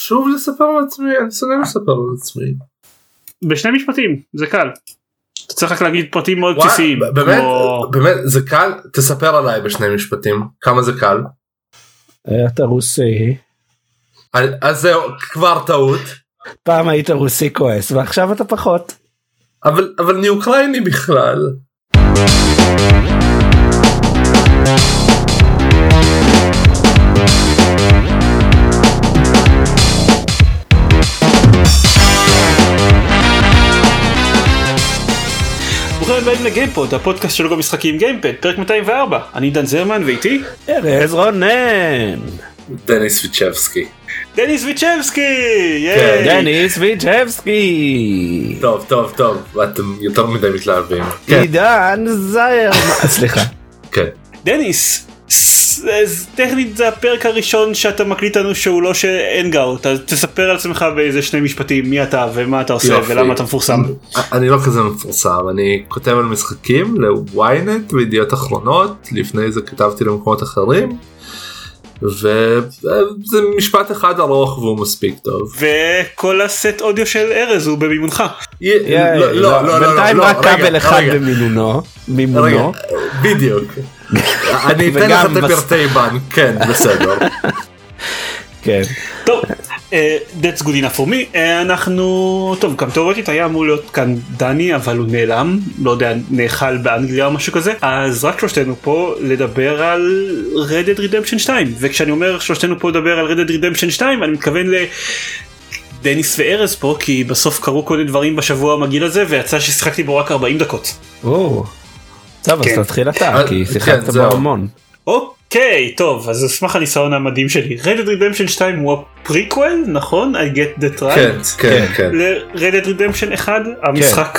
שוב לספר על עצמי אני שונא לספר על עצמי. בשני משפטים זה קל. אתה צריך רק להגיד פרטים מאוד וואי, בסיסיים. באמת כמו- באמת זה קל תספר עליי בשני משפטים כמה זה קל. אה, אתה רוסי. אז זהו כבר טעות פעם היית רוסי כועס ועכשיו אתה פחות. אבל אבל אני אוקראיני בכלל. ברוכים הבאים לגיימפוד הפודקאסט של לוגו משחקים גיימפד פרק 204 אני דן זרמן ואיתי ארז רונן. דניס ויצ'בסקי. דניס ויצ'בסקי. כן. דניס ויג'בסקי. טוב טוב טוב ואתם יותר מדי מתלהבים. כן עידן זיירמן. סליחה. כן. דניס. אז טכנית זה הפרק הראשון שאתה מקליט לנו שהוא לא שאנגר אתה תספר על עצמך באיזה שני משפטים מי אתה ומה אתה עושה יופי. ולמה אתה מפורסם. אני לא כזה מפורסם אני כותב על משחקים לוויינט וידיעות אחרונות לפני זה כתבתי למקומות אחרים. וזה משפט אחד ארוך והוא מספיק טוב. וכל הסט אודיו של ארז הוא במימונך. לא, לא, לא, לא, בינתיים לא, רק כבל אחד רגע, במינונו. רגע, מימונו. בדיוק. אני אתן לך את הפרטי בנק, כן, בסדר. כן. טוב, אה, that's good enough for me. אה, אנחנו, טוב, גם תאורטית היה אמור להיות כאן דני, אבל הוא נעלם, לא יודע, נאכל באנגליה או משהו כזה, אז רק שלושתנו פה לדבר על Red Dead Redemption 2, וכשאני אומר שלושתנו פה לדבר על Red Dead Redemption 2, אני מתכוון ל... דניס וארז פה כי בסוף קרו כל מיני דברים בשבוע המגעיל הזה ויצא ששיחקתי בו רק 40 דקות. או. טוב אז כן. תתחיל אתה אה, כי כן, שיחקת בו. המון. אוקיי, טוב, אז על סמך הניסיון המדהים שלי, Red Dead Redemption 2 הוא הפריקוול, נכון? I get that right? כן, כן, כן, ל-Red Dead Redemption 1 המשחק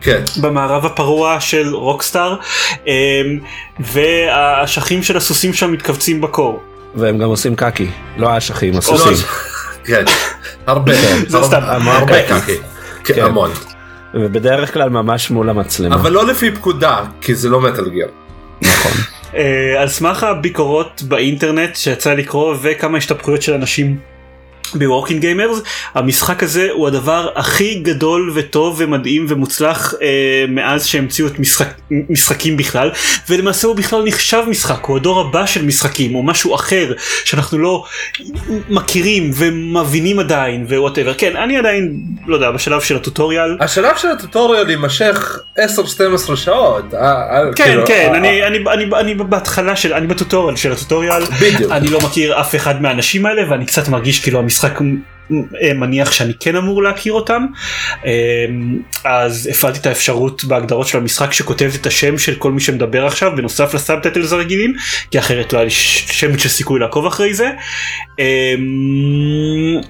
כן. במערב הפרוע של רוקסטאר אמ, והאשכים של הסוסים שם מתכווצים בקור. והם גם עושים קקי. לא האשכים לא, הסוסים. כן, הרבה, זה הרבה- סתם. הרבה קקי, כן, כן. המון. ובדרך כלל ממש מול המצלמה. אבל לא לפי פקודה, כי זה לא Metal Gear. נכון. אה, על סמך הביקורות באינטרנט שיצא לקרוא וכמה השתפכויות של אנשים ב Working Gamers המשחק הזה הוא הדבר הכי גדול וטוב ומדהים ומוצלח אה, מאז שהמציאו את משחק, משחקים בכלל ולמעשה הוא בכלל נחשב משחק הוא הדור הבא של משחקים או משהו אחר שאנחנו לא מכירים ומבינים עדיין ו whatever כן אני עדיין לא יודע בשלב של ה tutorial השלב של ה tutorial יימשך 10-12 שעות. אה, אה, כן כאילו, כן אה, אני אני אני אני בהתחלה של אני בטוטוריאל של הטוטוריאל בדיוק. אני לא מכיר אף אחד מהאנשים האלה ואני קצת מרגיש כאילו המשחק אה, מניח שאני כן אמור להכיר אותם אה, אז הפעלתי את האפשרות בהגדרות של המשחק שכותבת את השם של כל מי שמדבר עכשיו בנוסף לסאבטטלס הרגילים כי אחרת לא היה לי ש- שמץ של סיכוי לעקוב אחרי זה אה,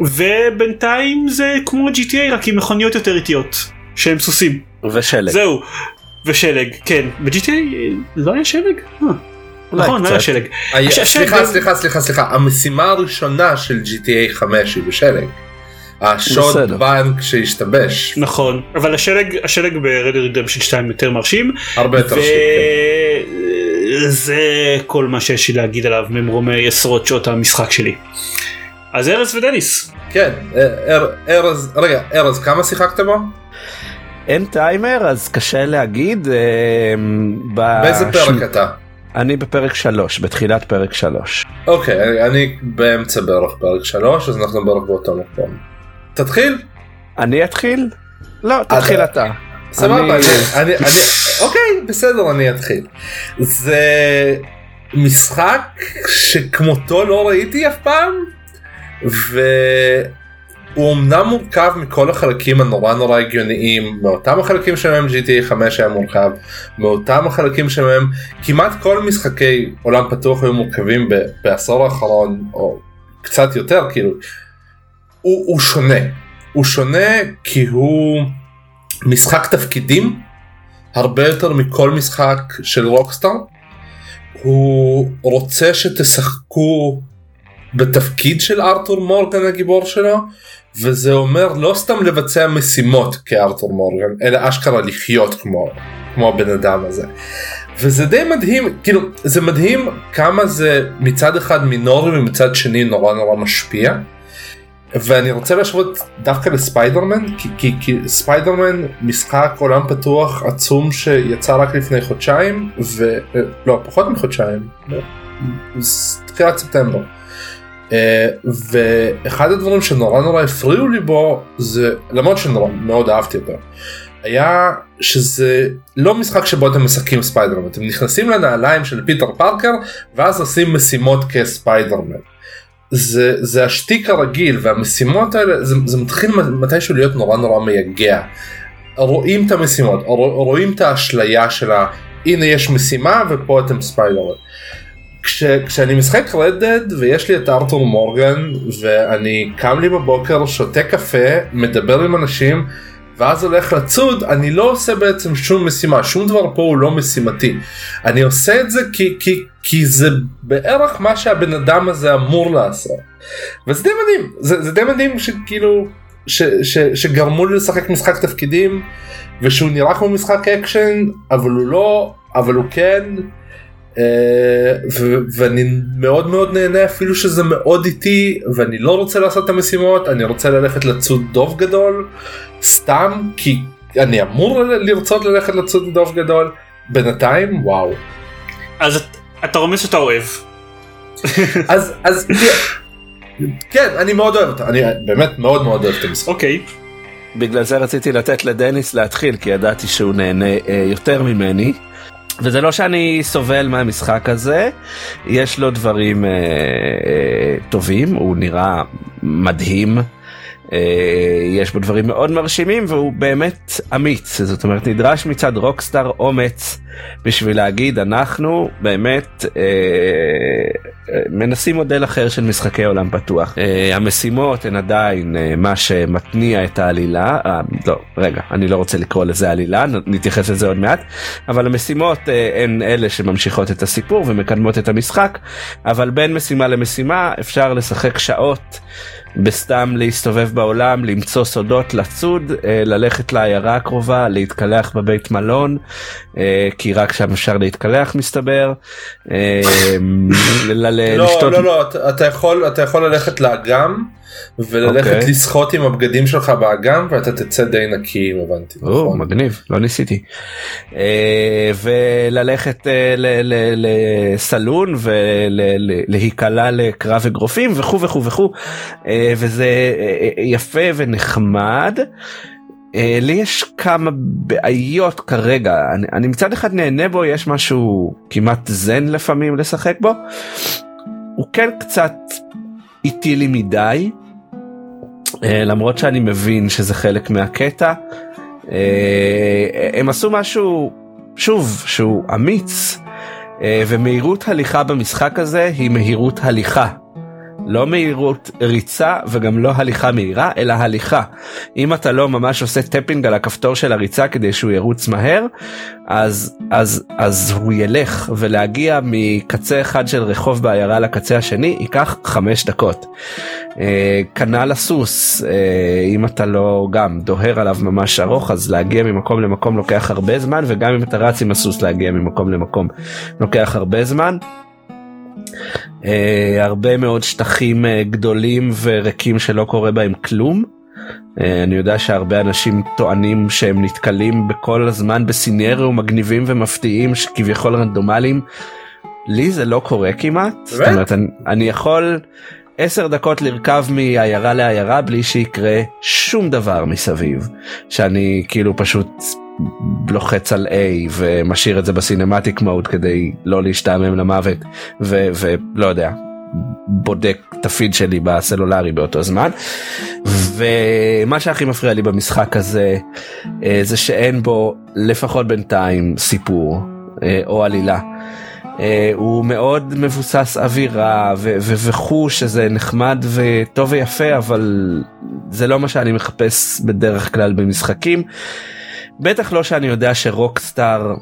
ובינתיים זה כמו GTA רק עם מכוניות יותר איטיות שהם סוסים. ושלג. זהו. ושלג, כן. ב-GTA לא היה שלג? אה, אולי נכון, היה קצת. שלג. השלג- סליחה סליחה סליחה סליחה המשימה הראשונה של GTA 5 היא בשלג. השוד. בנק שהשתבש נכון, אבל השלג, השלג ב-Red Dead Redemption 2 יותר מרשים, הרבה יותר שיט. וזה כל מה שיש לי להגיד עליו ממרומי עשרות שעות המשחק שלי. אז ארז ודניס. כן, אה, אר- ארז, רגע, ארז, כמה שיחקת בו? אין טיימר אז קשה להגיד. אה, באיזה פרק אתה? אני בפרק 3 בתחילת פרק 3. אוקיי, אני- אני באמצע בערך פרק 3, אז אנחנו בערך באותו מקום. תתחיל. אני אתחיל? לא תתחיל אתה- אתה. סבבה, אני- אני, אני, אני, אוקיי, בסדר, אני אתחיל. זה משחק שכמותו לא ראיתי אף פעם, והוא אמנם מורכב מכל החלקים הנורא נורא הגיוניים, מאותם החלקים שמהם GTA 5 היה מורכב, מאותם החלקים שמהם כמעט כל משחקי עולם פתוח היו מורכבים ב- בעשור האחרון, או קצת יותר, כאילו, הוא, הוא שונה. הוא שונה כי הוא משחק תפקידים הרבה יותר מכל משחק של רוקסטאר. הוא רוצה שתשחקו בתפקיד של ארתור מורגן הגיבור שלו וזה אומר לא סתם לבצע משימות כארתור מורגן אלא אשכרה לחיות כמו כמו הבן אדם הזה. וזה די מדהים כאילו זה מדהים כמה זה מצד אחד מינורי ומצד שני נורא נורא משפיע. ואני רוצה להשוות דווקא לספיידרמן כי, כי, כי ספיידרמן משחק עולם פתוח עצום שיצא רק לפני חודשיים ולא פחות מחודשיים תחילת ספטמבר. Uh, ואחד הדברים שנורא נורא הפריעו לי בו זה למרות שנורא מאוד אהבתי אותו היה שזה לא משחק שבו אתם משחקים ספיידרמן אתם נכנסים לנעליים של פיטר פארקר ואז עושים משימות כספיידרמן. זה, זה השטיק הרגיל והמשימות האלה זה, זה מתחיל מתישהו להיות נורא נורא מייגע. רואים את המשימות רואים את האשליה של. הנה יש משימה ופה אתם ספיידרמן. כש, כשאני משחק רדד ויש לי את ארתור מורגן ואני קם לי בבוקר שותה קפה מדבר עם אנשים ואז הולך לצוד אני לא עושה בעצם שום משימה שום דבר פה הוא לא משימתי אני עושה את זה כי כי כי זה בערך מה שהבן אדם הזה אמור לעשות. וזה די מדהים זה, זה די מדהים שכאילו ש, ש, שגרמו לי לשחק משחק תפקידים ושהוא נראה כמו משחק אקשן אבל הוא לא אבל הוא כן. ו- ואני מאוד מאוד נהנה אפילו שזה מאוד איטי ואני לא רוצה לעשות את המשימות אני רוצה ללכת לצוד דוב גדול סתם כי אני אמור לרצות ללכת לצוד דוב גדול בינתיים וואו. אז אתה רומז שאתה אוהב. אז אז כן אני מאוד אוהב אותה אני באמת מאוד מאוד אוהב את המשחק. אוקיי. בגלל זה רציתי לתת לדניס להתחיל כי ידעתי שהוא נהנה אה, יותר ממני. וזה לא שאני סובל מהמשחק הזה, יש לו דברים אה, אה, טובים, הוא נראה מדהים. אה, יש בו דברים מאוד מרשימים והוא באמת אמיץ זאת אומרת נדרש מצד רוקסטאר אומץ בשביל להגיד אנחנו באמת אה, אה, מנסים מודל אחר של משחקי עולם פתוח אה, המשימות הן עדיין אה, מה שמתניע את העלילה אה, לא רגע אני לא רוצה לקרוא לזה עלילה נתייחס לזה עוד מעט אבל המשימות אה, הן אלה שממשיכות את הסיפור ומקדמות את המשחק אבל בין משימה למשימה אפשר לשחק שעות. בסתם להסתובב בעולם, למצוא סודות, לצוד, אה, ללכת לעיירה הקרובה, להתקלח בבית מלון, אה, כי רק שם אפשר להתקלח מסתבר. אה, לא, לא, לא, יכול, אתה יכול ללכת לאגם. וללכת okay. אוקיי. לשחות עם הבגדים שלך באגם ואתה תצא די נקי אם הבנתי. או, נכון. מגניב לא ניסיתי. אה, וללכת אה, לסלון ולהיקלע לקרב אגרופים וכו' וכו' וכו' אה, וזה אה, אה, יפה ונחמד. אה, לי יש כמה בעיות כרגע אני, אני מצד אחד נהנה בו יש משהו כמעט זן לפעמים לשחק בו. הוא כן קצת איטי לי מדי למרות שאני מבין שזה חלק מהקטע אה, הם עשו משהו שוב שהוא אמיץ אה, ומהירות הליכה במשחק הזה היא מהירות הליכה לא מהירות ריצה וגם לא הליכה מהירה אלא הליכה. אם אתה לא ממש עושה tapping על הכפתור של הריצה כדי שהוא ירוץ מהר אז אז אז הוא ילך ולהגיע מקצה אחד של רחוב בעיירה לקצה השני ייקח חמש דקות. אה, כנ"ל הסוס אה, אם אתה לא גם דוהר עליו ממש ארוך אז להגיע ממקום למקום לוקח הרבה זמן וגם אם אתה רץ עם הסוס להגיע ממקום למקום לוקח הרבה זמן. Uh, הרבה מאוד שטחים uh, גדולים וריקים שלא קורה בהם כלום. Uh, אני יודע שהרבה אנשים טוענים שהם נתקלים בכל הזמן בסצנריו מגניבים ומפתיעים שכביכול רנדומליים. לי זה לא קורה כמעט. זאת אומרת, אני, אני יכול 10 דקות לרכב מעיירה לעיירה בלי שיקרה שום דבר מסביב. שאני כאילו פשוט לוחץ על A ומשאיר את זה בסינמטיק מוד כדי לא להשתעמם למוות ולא יודע בודק את הפיד שלי בסלולרי באותו זמן ומה שהכי מפריע לי במשחק הזה אה, זה שאין בו לפחות בינתיים סיפור אה, או עלילה. אה, הוא מאוד מבוסס אווירה וחוש שזה נחמד וטוב ויפה אבל זה לא מה שאני מחפש בדרך כלל במשחקים. בטח לא שאני יודע שרוקסטאר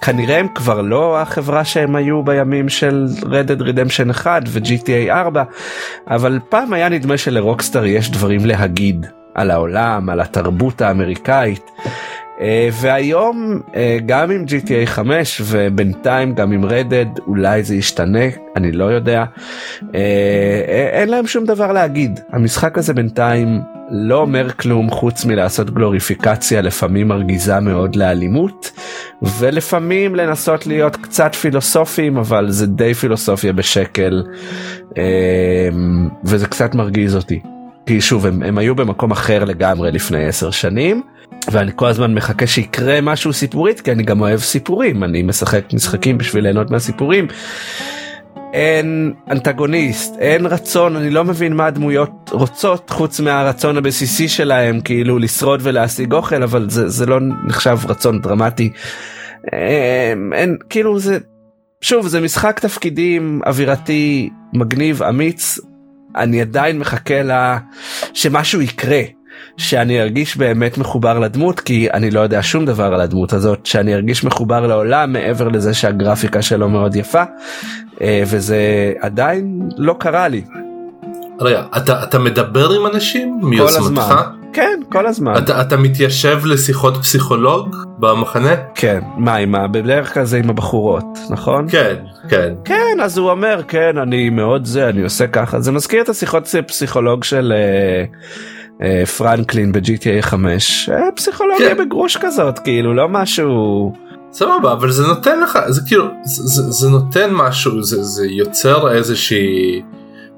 כנראה הם כבר לא החברה שהם היו בימים של Red Dead Redemption 1 ו-GTA 4 אבל פעם היה נדמה שלרוקסטאר יש דברים להגיד על העולם על התרבות האמריקאית. אה, והיום אה, גם עם GTA 5 ובינתיים גם עם רדד אולי זה ישתנה אני לא יודע אין להם שום דבר להגיד המשחק הזה בינתיים לא אומר כלום חוץ מלעשות גלוריפיקציה לפעמים מרגיזה מאוד לאלימות ולפעמים לנסות להיות קצת פילוסופיים אבל זה די פילוסופיה בשקל וזה קצת מרגיז אותי. כי שוב הם, הם היו במקום אחר לגמרי לפני עשר שנים ואני כל הזמן מחכה שיקרה משהו סיפורית כי אני גם אוהב סיפורים אני משחק משחקים בשביל ליהנות מהסיפורים. אין אנטגוניסט אין רצון אני לא מבין מה הדמויות רוצות חוץ מהרצון הבסיסי שלהם כאילו לשרוד ולהשיג אוכל אבל זה זה לא נחשב רצון דרמטי. אין, אין כאילו זה שוב זה משחק תפקידים אווירתי מגניב אמיץ אני עדיין מחכה לה שמשהו יקרה שאני ארגיש באמת מחובר לדמות כי אני לא יודע שום דבר על הדמות הזאת שאני ארגיש מחובר לעולם מעבר לזה שהגרפיקה שלו מאוד יפה אה, וזה עדיין לא קרה לי. רגע אתה אתה מדבר עם אנשים מיוזמתך? כן כל הזמן. אתה, אתה מתיישב לשיחות פסיכולוג במחנה? כן מה עם בדרך כלל זה עם הבחורות נכון? כן כן. כן אז הוא אומר כן אני מאוד זה אני עושה ככה זה מזכיר את השיחות פסיכולוג של. uh, פרנקלין ב-GTA 5 אה, פסיכולוגיה כן. בגרוש כזאת כאילו לא משהו. סבבה אבל זה נותן לך זה כאילו זה, זה, זה נותן משהו זה, זה יוצר איזושהי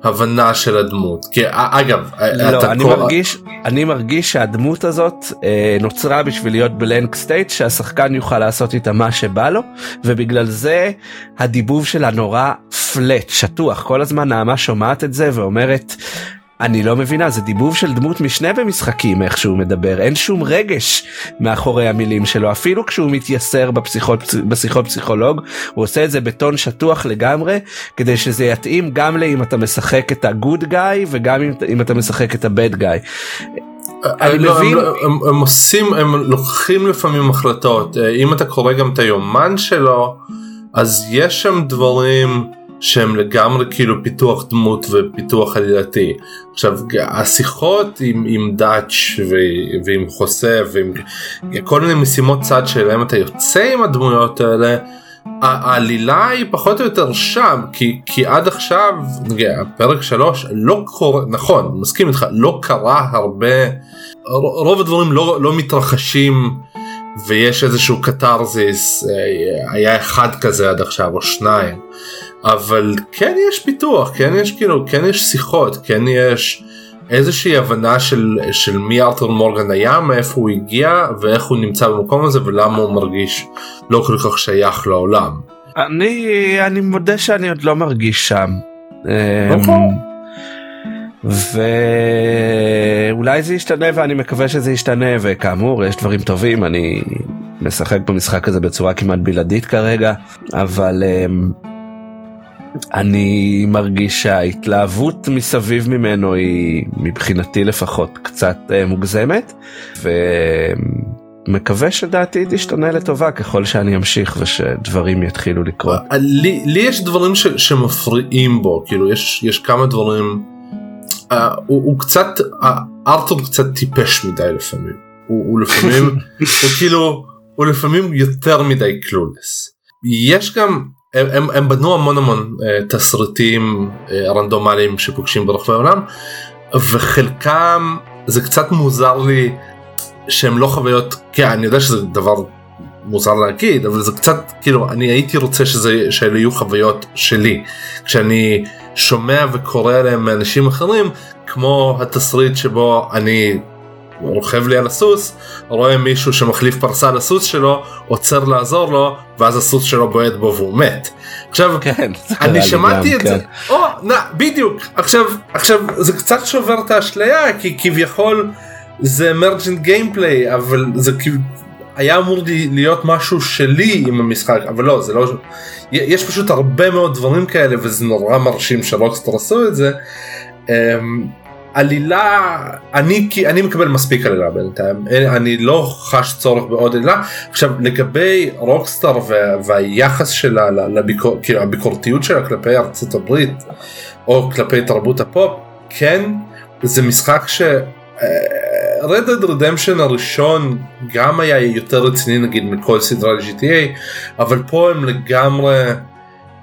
הבנה של הדמות כי אגב לא, אני כל... מרגיש אני מרגיש שהדמות הזאת אה, נוצרה בשביל להיות blank slate שהשחקן יוכל לעשות איתה מה שבא לו ובגלל זה הדיבוב שלה נורא פלט שטוח כל הזמן נעמה שומעת את זה ואומרת אני לא מבינה זה דיבוב של דמות משנה במשחקים איך שהוא מדבר אין שום רגש מאחורי המילים שלו אפילו כשהוא מתייסר בפסיכות בשיחות פסיכולוג הוא עושה את זה בטון שטוח לגמרי כדי שזה יתאים גם לאם אתה משחק את הגוד גאי וגם אם, אם אתה משחק את הבד גאי. אני לא, מבין הם, הם, הם עושים הם לוקחים לפעמים החלטות אם אתה קורא גם את היומן שלו אז יש שם דברים. שהם לגמרי כאילו פיתוח דמות ופיתוח עלילתי. עכשיו השיחות עם, עם דאץ' ו- ועם חוסה ועם כל מיני משימות צד שלהם אתה יוצא עם הדמויות האלה. העלילה היא פחות או יותר שם כי כי עד עכשיו פרק 3 לא קורה נכון מסכים איתך לא קרה הרבה רוב הדברים לא לא מתרחשים ויש איזשהו קתרזיס אה, היה אחד כזה עד עכשיו או שניים אבל כן יש פיתוח כן יש כאילו כן יש שיחות כן יש איזושהי הבנה של של מי ארתור מורגן היה מאיפה הוא הגיע ואיך הוא נמצא במקום הזה ולמה הוא מרגיש לא כל כך שייך לעולם. אני אני מודה שאני עוד לא מרגיש שם. נכון. ואולי זה ישתנה ואני מקווה שזה ישתנה וכאמור יש דברים טובים אני משחק במשחק הזה בצורה כמעט בלעדית כרגע אבל אמ, אני מרגיש שההתלהבות מסביב ממנו היא מבחינתי לפחות קצת uh, מוגזמת ומקווה שדעתי תשתנה לטובה ככל שאני אמשיך ושדברים יתחילו לקרות. אה, לי, לי יש דברים ש, שמפריעים בו כאילו יש יש כמה דברים uh, הוא, הוא קצת uh, ארתור קצת טיפש מדי לפעמים הוא, הוא לפעמים הוא כאילו הוא לפעמים יותר מדי קלולס יש גם הם, הם, הם בנו המון המון uh, תסריטים uh, רנדומליים שפוגשים ברחבי העולם וחלקם זה קצת מוזר לי שהם לא חוויות כי אני יודע שזה דבר מוזר להגיד אבל זה קצת כאילו אני הייתי רוצה שזה שאלה יהיו חוויות שלי. כשאני שומע וקורא עליהם מאנשים אחרים כמו התסריט שבו אני רוכב לי על הסוס, רואה מישהו שמחליף פרסה לסוס שלו, עוצר לעזור לו, ואז הסוס שלו בועט בו והוא מת. עכשיו, כן, אני שמעתי גם, את כן. זה, או, נע, בדיוק, עכשיו, עכשיו זה קצת שובר את האשליה, כי כביכול זה אמרג'נט גיימפליי, אבל זה היה אמור להיות משהו שלי עם המשחק, אבל לא, זה לא, יש פשוט הרבה מאוד דברים כאלה, וזה נורא מרשים שרוקסטר עשו את זה. עלילה אני כי אני מקבל מספיק עלילה בינתיים. אני לא חש צורך בעוד עלילה. עכשיו לגבי רוקסטאר והיחס שלה לביקור, כאילו הביקורתיות שלה כלפי ארצות הברית או כלפי תרבות הפופ כן זה משחק ש... אה, Red Dead Redemption הראשון גם היה יותר רציני נגיד מכל סדרה ל-GTA אבל פה הם לגמרי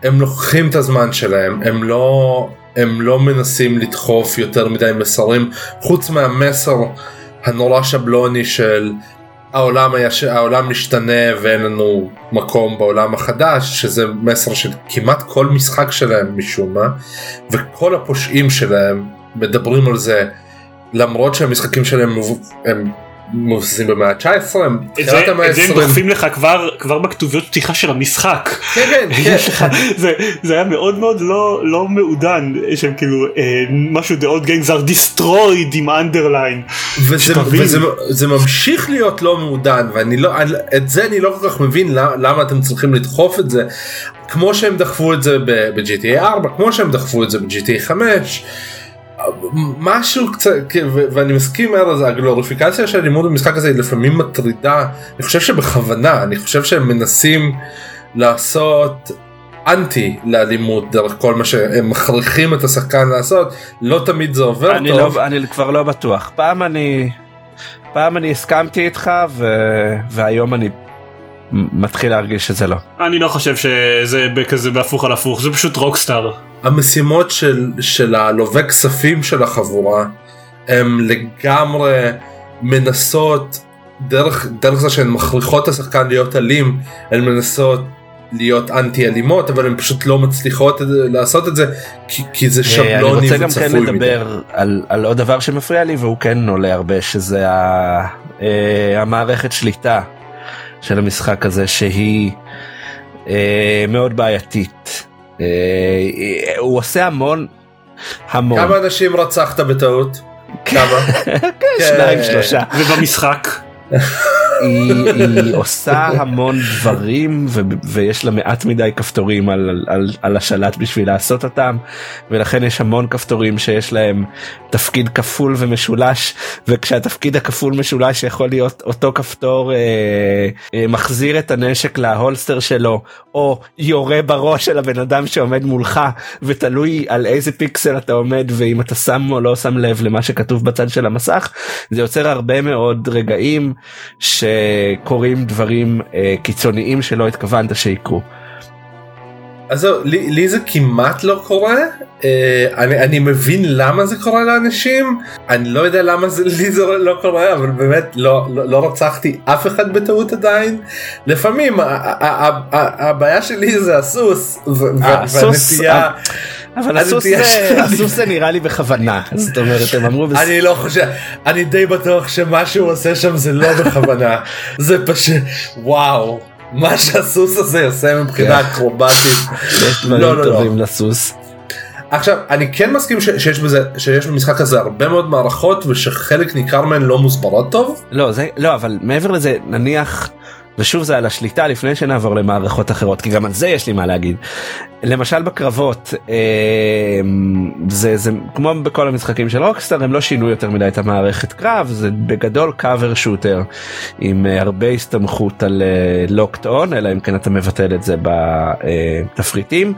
הם לוקחים את הזמן שלהם הם לא הם לא מנסים לדחוף יותר מדי מסרים חוץ מהמסר הנורא שבלוני של העולם היה העולם משתנה ואין לנו מקום בעולם החדש שזה מסר של כמעט כל משחק שלהם משום מה וכל הפושעים שלהם מדברים על זה למרות שהמשחקים שלהם הם מבוססים במאה ה-19 הם תחילת המאה ה-20. את זה הם דוחפים לך כבר כבר בכתוביות פתיחה של המשחק. כן כן. כן. זה, זה היה מאוד מאוד לא לא מעודן שהם כאילו אה, משהו the old games are destroyed עם underline. וזה, וזה זה ממשיך להיות לא מעודן ואני לא אני, את זה אני לא כל כך מבין למה, למה אתם צריכים לדחוף את זה כמו שהם דחפו את זה ב-GTA 4 כמו שהם דחפו את זה ב-GTA 5. משהו קצת כן, ואני מסכים ארז הגלוריפיקציה של לימוד במשחק הזה היא לפעמים מטרידה. אני חושב שבכוונה אני חושב שהם מנסים לעשות אנטי לאלימות דרך כל מה שהם מכריחים את השחקן לעשות. לא תמיד זה עובר אני טוב. לא, אני כבר לא בטוח. פעם אני פעם אני הסכמתי איתך ו... והיום אני מתחיל להרגיש שזה לא. אני לא חושב שזה כזה בהפוך על הפוך זה פשוט רוקסטאר. המשימות של, של הלווה כספים של החבורה הם לגמרי מנסות דרך, דרך זה שהן מכריחות את השחקן להיות אלים הן מנסות להיות אנטי אלימות אבל הן פשוט לא מצליחות לעשות את זה כי, כי זה שבלוני וצפוי מדי. אני רוצה גם כן לדבר על, על עוד דבר שמפריע לי והוא כן עולה הרבה שזה ה, אה, המערכת שליטה של המשחק הזה שהיא אה, מאוד בעייתית. אה, הוא עושה המון המון. כמה אנשים רצחת בטעות? כמה? שניים שלושה. ובמשחק? היא, עושה המון דברים ו, ויש לה מעט מדי כפתורים על, על, על השלט בשביל לעשות אותם ולכן יש המון כפתורים שיש להם תפקיד כפול ומשולש וכשהתפקיד הכפול משולש יכול להיות אותו כפתור אה, אה, מחזיר את הנשק להולסטר שלו או יורה בראש של הבן אדם שעומד מולך ותלוי על איזה פיקסל אתה עומד ואם אתה שם או לא שם לב למה שכתוב בצד של המסך זה יוצר הרבה מאוד רגעים. ש... שקורים דברים אה, קיצוניים שלא התכוונת שיקרו. אז זהו, לי, לי זה כמעט לא קורה, אה, אני, אני מבין למה זה קורה לאנשים, אני לא יודע למה זה, לי זה לא קורה, אבל באמת לא, לא, לא רצחתי אף אחד בטעות עדיין. לפעמים הבעיה שלי זה הסוס, אה, והנטייה. הסוס זה, הסוס זה נראה לי בכוונה, זאת אומרת הם אמרו, אני לא חושב, אני די בטוח שמה שהוא עושה שם זה לא בכוונה, זה פשוט וואו. מה שהסוס הזה עושה מבחינה כן. אקרובטית. יש דברים לא, לא, לא. טובים לסוס. עכשיו אני כן מסכים שיש בזה שיש במשחק הזה הרבה מאוד מערכות ושחלק ניכר מהן לא מוסברות טוב. לא זה לא אבל מעבר לזה נניח ושוב זה על השליטה לפני שנעבור למערכות אחרות כי גם על זה יש לי מה להגיד. למשל בקרבות אה, זה זה כמו בכל המשחקים של רוקסטאר הם לא שינו יותר מדי את המערכת קרב זה בגדול קאבר שוטר עם אה, הרבה הסתמכות על לוקט אה, און אלא אם כן אתה מבטל את זה בתפריטים.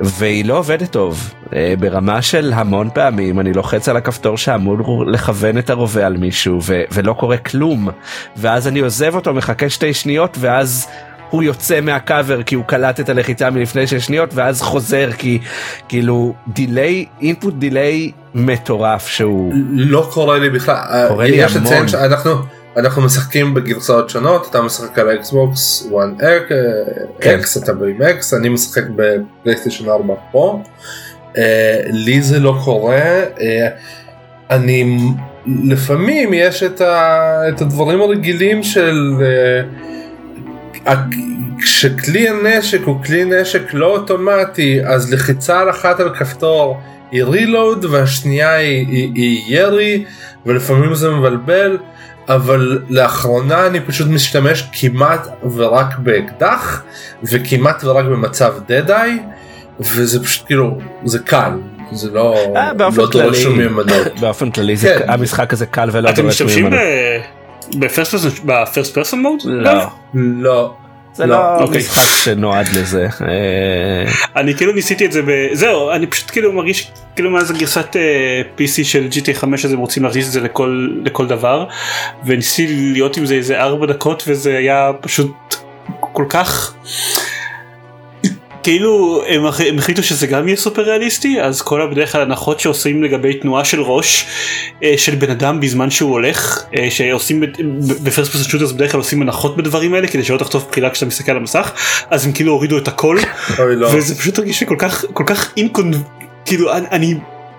אה, והיא לא עובדת טוב. אה, ברמה של המון פעמים אני לוחץ על הכפתור שאמור לכוון את הרובה על מישהו ו- ולא קורה כלום. ואז אני עוזב אותו מחכה שתי שניות ואז הוא יוצא מהקאבר כי הוא קלט את הלחיצה מלפני שש שניות ואז חוזר כי כאילו דיליי אינפוט דיליי מטורף שהוא לא קורה לי בכלל. קורה לי המון. אנחנו אנחנו משחקים בגרסאות שונות אתה משחק על האקסבוקס 1 כן. X אתה עם X אני משחק בפלייסטיישן 4 פה uh, לי זה לא קורה uh, אני לפעמים יש את, ה, את הדברים הרגילים של uh, כשכלי הנשק הוא כלי נשק לא אוטומטי אז לחיצה על אחת על כפתור היא רילוד והשנייה היא, היא, היא ירי ולפעמים זה מבלבל. אבל לאחרונה אני פשוט משתמש כמעט ורק באקדח וכמעט ורק במצב דדאי וזה פשוט כאילו זה קל זה לא, אה, לא דורש שום מיומנות. באופן כללי זה, כן. המשחק הזה קל ולא דורש מיומנות. אתם משתמשים בפרסט פרסון מוד? לא. לא. זה לא, לא אוקיי. משחק שנועד לזה. אה, אני כאילו ניסיתי את זה בזהו אני פשוט כאילו מרגיש כאילו מאז הגרסת אה, PC של GTA 5 אז הם רוצים להכניס את זה לכל לכל דבר וניסיתי להיות עם זה איזה 4 דקות וזה היה פשוט כל כך כאילו הם, הם החליטו שזה גם יהיה סופר ריאליסטי אז כל הבדרך כלל הנחות שעושים לגבי תנועה של ראש אה, של בן אדם בזמן שהוא הולך אה, שעושים בפרסט פרסט שוטרס בדרך כלל עושים הנחות בדברים האלה כדי שלא תחטוף בחילה כשאתה מסתכל על המסך אז הם כאילו הורידו את הכל לא. וזה פשוט הרגיש לי כל כך כל כך אינקונ... כאילו אני, אני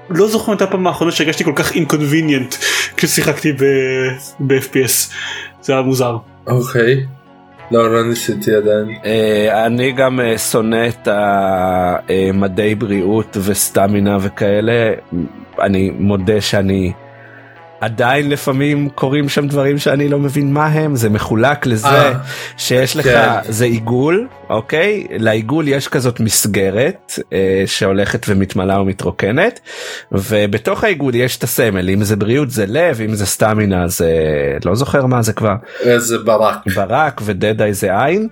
לא זוכר מתי הפעם האחרונה שהרגשתי כל כך אינקונביניאנט כששיחקתי ב-FPS זה היה מוזר. אוקיי. לא, לא ניסיתי עדיין. אה, אני גם אה, שונא את המדי בריאות וסטמינה וכאלה. אני מודה שאני עדיין לפעמים קורים שם דברים שאני לא מבין מה הם זה מחולק לזה אה, שיש לך כן. זה עיגול אוקיי לעיגול יש כזאת מסגרת אה, שהולכת ומתמלאה ומתרוקנת ובתוך העיגול יש את הסמל אם זה בריאות זה לב אם זה סטמינה זה לא זוכר מה זה כבר איזה ברק. ברק ודדאי זה עין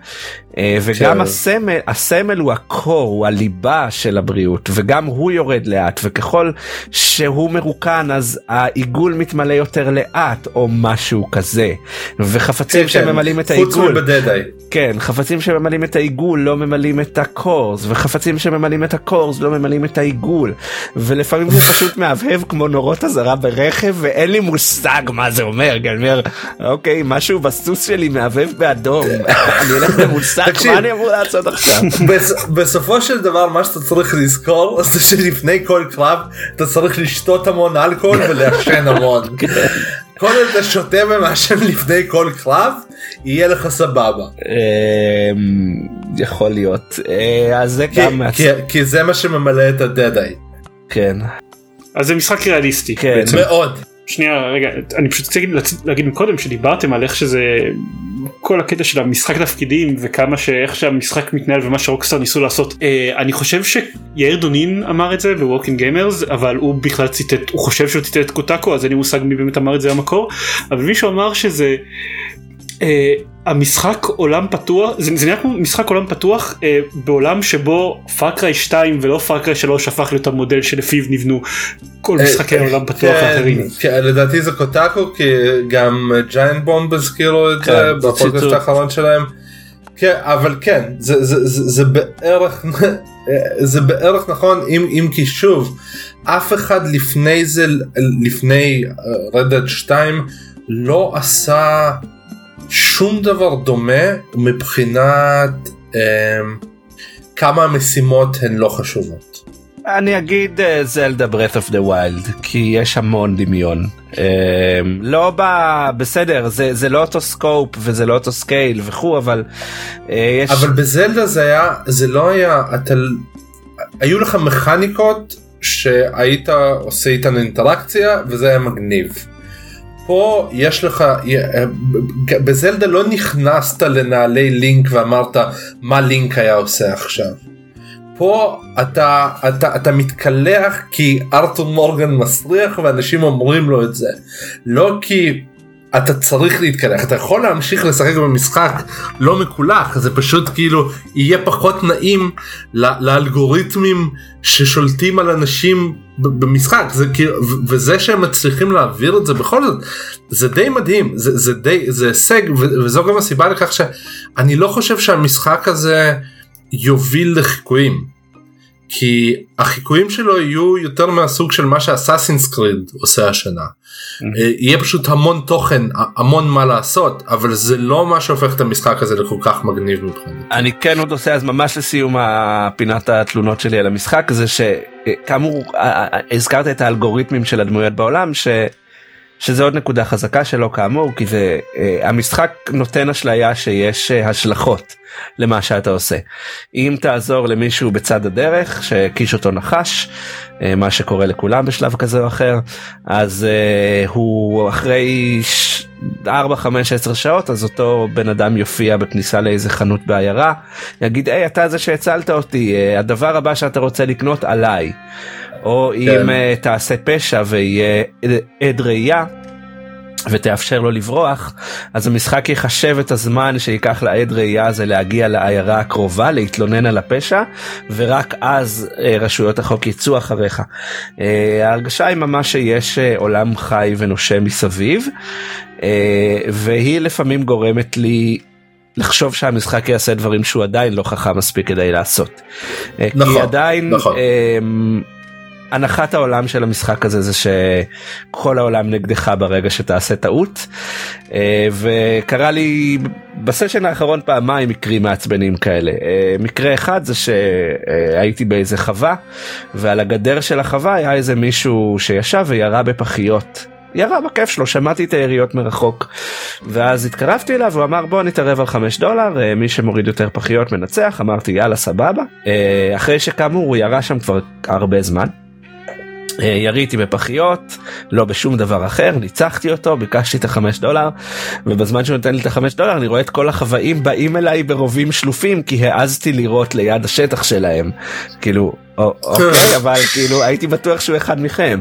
אה, וגם כן. הסמל הסמל הוא הקור הוא הליבה של הבריאות וגם הוא יורד לאט וככל שהוא מרוקן אז העיגול מתמלא יותר לאט או משהו כזה וחפצים כן, כן. שממלאים את חוץ העיגול מבדדאי. כן חפצים שממלאים את העיגול לא ממלאים את הקורס וחפצים שממלאים את הקורס לא ממלאים את העיגול ולפעמים זה פשוט מהבהב כמו נורות אזהרה ברכב ואין לי מושג מה זה אומר אני אומר אוקיי משהו בסוס שלי מהבהב באדום אני למוסך תקשיב. מה אני אמור לעשות עכשיו בס- בסופו של דבר מה שאתה צריך לזכור זה שלפני כל קרב אתה צריך לשתות המון אלכוהול ולעשן המון. כל עוד אתה שותה ומעשן לפני כל קרב יהיה לך סבבה. אמ, יכול להיות אה, אז זה כי- גם כי- זה מה שממלא את הדדאי. כן אז זה משחק ריאליסטי. כן. מאוד. שנייה רגע אני פשוט רוצה להגיד- מקודם שדיברתם על איך שזה כל הקטע של המשחק תפקידים וכמה שאיך שהמשחק מתנהל ומה שרוקסטאר ניסו לעשות אה, אני חושב שיאיר דונין אמר את זה בווקינג גיימרס אבל הוא בכלל ציטט הוא חושב שהוא ציטט קוטקו אז אין לי מושג מי באמת אמר את זה במקור אבל מישהו אמר שזה. אה, המשחק עולם פתוח זה, זה נראה כמו משחק עולם פתוח אה, בעולם שבו Far Cry 2 ולא Far Cry 3 הפך להיות המודל שלפיו נבנו כל משחקי אה, העולם פתוח כן, האחרים. כן, לדעתי זה Kotaku כי גם Giant Bomb הזכירו את כן, זה בפודקאסט. האחרון שלהם. כן אבל כן זה זה זה זה בערך זה בערך נכון אם אם כי שוב אף אחד לפני זה לפני רד דד 2 לא עשה שום דבר דומה מבחינת אמ, כמה המשימות הן לא חשובות. אני אגיד Zelda Breath of the Wild כי יש המון דמיון אה, לא ב... בסדר זה זה לא אותו scope וזה לא אותו scale וכו' אבל אה, יש אבל בזלדה זה היה זה לא היה אתה היו לך מכניקות שהיית עושה איתן אינטראקציה וזה היה מגניב. פה יש לך בזלדה לא נכנסת לנעלי לינק ואמרת מה לינק היה עושה עכשיו. פה אתה אתה אתה מתקלח כי ארתור מורגן מסריח ואנשים אומרים לו את זה לא כי אתה צריך להתקלח אתה יכול להמשיך לשחק במשחק לא מקולח זה פשוט כאילו יהיה פחות נעים לאלגוריתמים ששולטים על אנשים במשחק זה כאילו וזה שהם מצליחים להעביר את זה בכל זאת זה די מדהים זה, זה די זה הישג וזו גם הסיבה לכך שאני לא חושב שהמשחק הזה יוביל לחיקויים. כי החיקויים שלו יהיו יותר מהסוג של מה שאסאסינס קריד עושה השנה. אה, יהיה פשוט המון תוכן המון מה לעשות אבל זה לא מה שהופך את המשחק הזה לכל כך מגניב מבחינתי. אני כן עוד עושה אז ממש לסיום הפינת התלונות שלי על המשחק זה שכאמור הזכרת את האלגוריתמים של הדמויות בעולם ש... שזה עוד נקודה חזקה שלו כאמור כי זה uh, המשחק נותן אשליה שיש uh, השלכות למה שאתה עושה. אם תעזור למישהו בצד הדרך שהקיש אותו נחש uh, מה שקורה לכולם בשלב כזה או אחר אז uh, הוא אחרי 4 5 10 שעות אז אותו בן אדם יופיע בכניסה לאיזה חנות בעיירה יגיד היי אתה זה שהצלת אותי uh, הדבר הבא שאתה רוצה לקנות עליי. או אם כן. uh, תעשה פשע ויהיה עד ראייה ותאפשר לו לברוח אז המשחק יחשב את הזמן שייקח לעד ראייה הזה להגיע לעיירה הקרובה להתלונן על הפשע ורק אז אה, רשויות החוק יצאו אחריך. אה, ההרגשה היא ממש שיש אה, עולם חי ונושם מסביב אה, והיא לפעמים גורמת לי לחשוב שהמשחק יעשה דברים שהוא עדיין לא חכם מספיק כדי לעשות. אה, נכון, כי עדיין נכון. הנחת העולם של המשחק הזה זה שכל העולם נגדך ברגע שתעשה טעות. אה, וקרה לי בסשן האחרון פעמיים מקרים מעצבנים כאלה. אה, מקרה אחד זה שהייתי באיזה חווה ועל הגדר של החווה היה איזה מישהו שישב וירה בפחיות. ירה בכיף שלו שמעתי את היריות מרחוק. ואז התקרבתי אליו הוא אמר בוא נתערב על 5 דולר אה, מי שמוריד יותר פחיות מנצח. אמרתי יאללה סבבה. אחרי שכאמור הוא ירה שם כבר הרבה זמן. אה, יריתי בפחיות לא בשום דבר אחר ניצחתי אותו ביקשתי את החמש דולר ובזמן שהוא נותן לי את החמש דולר אני רואה את כל החוואים באים אליי ברובים שלופים כי העזתי לירות ליד השטח שלהם. כאילו או, אוקיי אבל כאילו הייתי בטוח שהוא אחד מכם.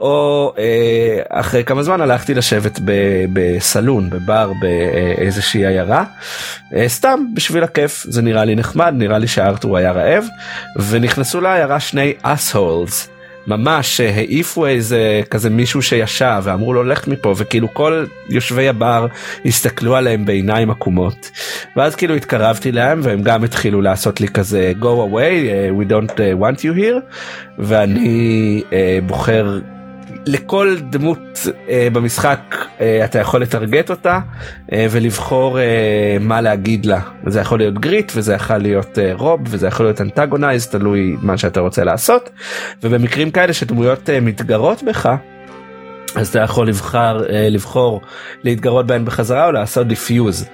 או אה, אחרי כמה זמן הלכתי לשבת ב, בסלון בבר באיזושהי עיירה. אה, סתם בשביל הכיף זה נראה לי נחמד נראה לי שארתור היה רעב ונכנסו לעיירה שני אס-הולס. ממש העיפו איזה כזה מישהו שישב ואמרו לו לך מפה. וכאילו כל יושבי הבר הסתכלו עליהם בעיניים עקומות. ואז כאילו התקרבתי להם והם גם התחילו לעשות לי כזה go away uh, we don't uh, want you here. ואני uh, בוחר לכל דמות uh, במשחק uh, אתה יכול לטרגט אותה uh, ולבחור uh, מה להגיד לה זה יכול להיות גריט וזה יכול להיות uh, רוב וזה יכול להיות אנטגונייז תלוי מה שאתה רוצה לעשות ובמקרים כאלה שדמויות uh, מתגרות בך. אז אתה יכול לבחר אה, לבחור להתגרות בהן בחזרה או לעשות defuse.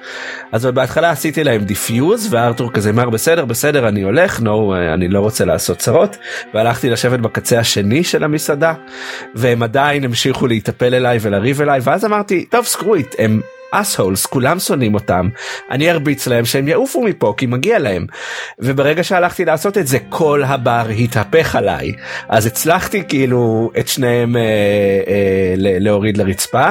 אז בהתחלה עשיתי להם defuse וארתור כזה אמר בסדר בסדר אני הולך נו אה, אני לא רוצה לעשות צרות והלכתי לשבת בקצה השני של המסעדה והם עדיין המשיכו להיטפל אליי ולריב אליי ואז אמרתי טוב screw them assholes כולם שונאים אותם. אני ארביץ להם שהם יעופו מפה כי מגיע להם. וברגע שהלכתי לעשות את זה כל הבר התהפך עליי. אז הצלחתי כאילו את שניהם אה, אה, ל- להוריד לרצפה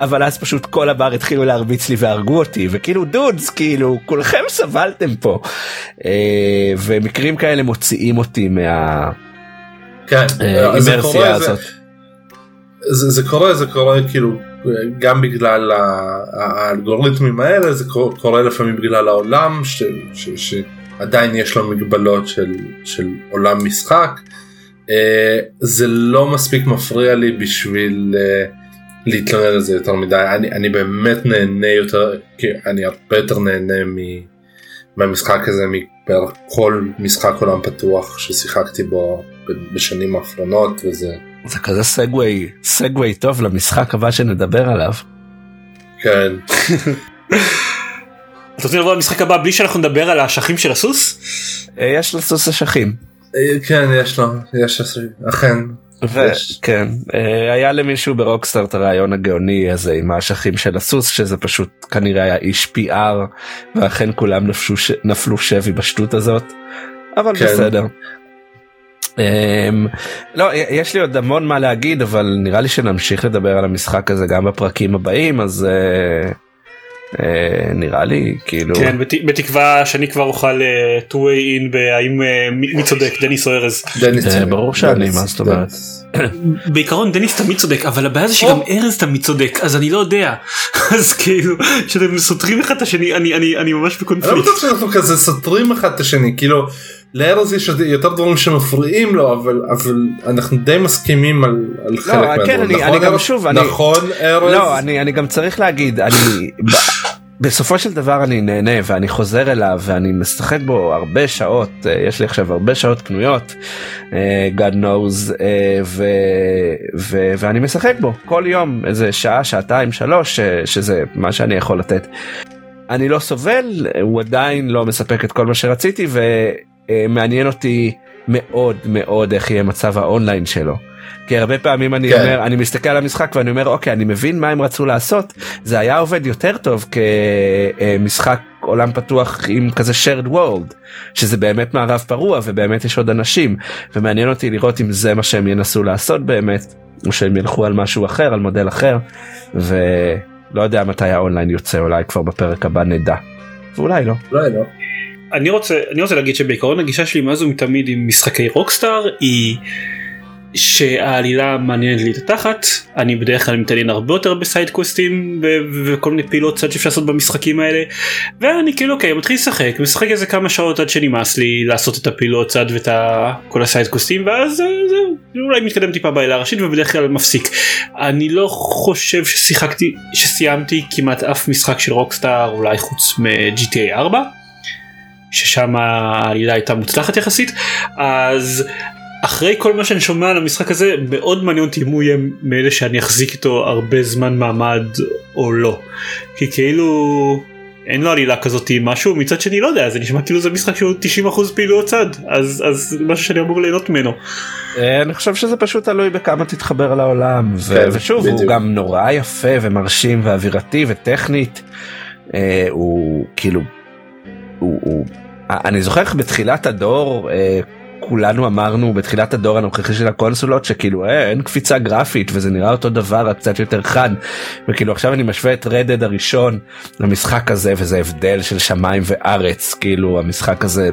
אבל אז פשוט כל הבר התחילו להרביץ לי והרגו אותי. וכאילו דודס כאילו כולכם סבלתם פה. אה, ומקרים כאלה מוציאים אותי מה... כן, אה, קורה, הזאת. זה, זה, זה קורה זה קורה כאילו גם בגלל האלגוריתמים האלה זה קורה, קורה לפעמים בגלל העולם ש, ש, שעדיין יש לו מגבלות של, של עולם משחק. אה, זה לא מספיק מפריע לי בשביל אה, להתלונן על זה יותר מדי אני, אני באמת נהנה יותר אני הרבה יותר נהנה מ, מהמשחק הזה מבערך כל משחק עולם פתוח ששיחקתי בו בשנים האחרונות וזה זה כזה סגווי סגווי טוב למשחק הבא שנדבר עליו. כן אתה רוצה לבוא למשחק הבא בלי שאנחנו נדבר על האשכים של הסוס? אה, יש לסוס אשכים. אה, כן יש לו יש אכן יש. וכן אה, היה למישהו ברוקסטאר את הרעיון הגאוני הזה עם האשכים של הסוס שזה פשוט כנראה היה איש PR ואכן כולם נפשו, נפלו שבי בשטות הזאת אבל כן. בסדר. Um, לא יש לי עוד המון מה להגיד אבל נראה לי שנמשיך לדבר על המשחק הזה גם בפרקים הבאים אז uh, uh, נראה לי כאילו כן בת- בתקווה שאני כבר אוכל אה, to way in בהאם אה, מי מי צודק דניס או ארז. אה. ברור שאני, מה זאת אומרת? בעיקרון דניס תמיד צודק אבל הבעיה זה שגם ארז תמיד צודק אז אני לא יודע אז כאילו שאתם סותרים אחד את השני אני אני אני ממש אני לא בקונפליקט. בטוח שאנחנו כזה סותרים אחד את השני כאילו לארז יש יותר דברים שמפריעים לו אבל אבל אנחנו די מסכימים על, על חלק מהדברים. כן, אני- נכון, אני גם? שוב, אני- נכון ארז? לא אני אני גם צריך להגיד אני בסופו של דבר אני נהנה ואני חוזר אליו ואני משחק בו הרבה שעות אה, יש לי עכשיו הרבה שעות פנויות אה, God knows אה, ו, ו, ואני משחק בו כל יום איזה שעה שעתיים שלוש שזה מה שאני יכול לתת. אני לא סובל הוא עדיין לא מספק את כל מה שרציתי ומעניין אותי מאוד מאוד איך יהיה מצב האונליין שלו. כי הרבה פעמים אני כן. אומר אני מסתכל על המשחק ואני אומר אוקיי אני מבין מה הם רצו לעשות זה היה עובד יותר טוב כמשחק עולם פתוח עם כזה shared world שזה באמת מערב פרוע ובאמת יש עוד אנשים ומעניין אותי לראות אם זה מה שהם ינסו לעשות באמת או שהם ילכו על משהו אחר על מודל אחר ולא יודע מתי האונליין יוצא אולי כבר בפרק הבא נדע ואולי לא. אולי לא. אני רוצה אני רוצה להגיד שבעיקרון הגישה שלי מאז ומתמיד עם משחקי רוקסטאר היא שהעלילה מעניינת לי את התחת. אני בדרך כלל מתעניין הרבה יותר ב-side questים וכל מיני פעילות צד שאפשר לעשות במשחקים האלה. ואני כאילו אוקיי מתחיל לשחק משחק איזה כמה שעות עד שנמאס לי לעשות את הפעילות צד ואת כל ה-side questים ואז זהו אולי מתקדם טיפה בעלילה הראשית ובדרך כלל מפסיק. אני לא חושב ששיחקתי שסיימתי כמעט אף משחק של רוקסטאר אולי חוץ מ-GTA 4 ששם העלילה הייתה מוצלחת יחסית אז אחרי כל מה שאני שומע על המשחק הזה מאוד מעניין אותי אם הוא יהיה מאלה שאני אחזיק איתו הרבה זמן מעמד או לא כי כאילו אין לו עלילה כזאת משהו מצד שני לא יודע זה נשמע כאילו זה משחק שהוא 90% פעילות צד אז אז משהו שאני אמור ליהנות ממנו. אה, אני חושב שזה פשוט תלוי בכמה תתחבר לעולם כן, ושוב הוא בדיוק. גם נורא יפה ומרשים ואווירתי וטכנית אה, הוא כאילו הוא, הוא אני זוכר איך בתחילת הדור אה, כולנו אמרנו בתחילת הדור הנוכחי של הקונסולות שכאילו אה, אין קפיצה גרפית וזה נראה אותו דבר רק קצת יותר חד. וכאילו עכשיו אני משווה את רדד הראשון למשחק הזה וזה הבדל של שמיים וארץ. כאילו המשחק הזה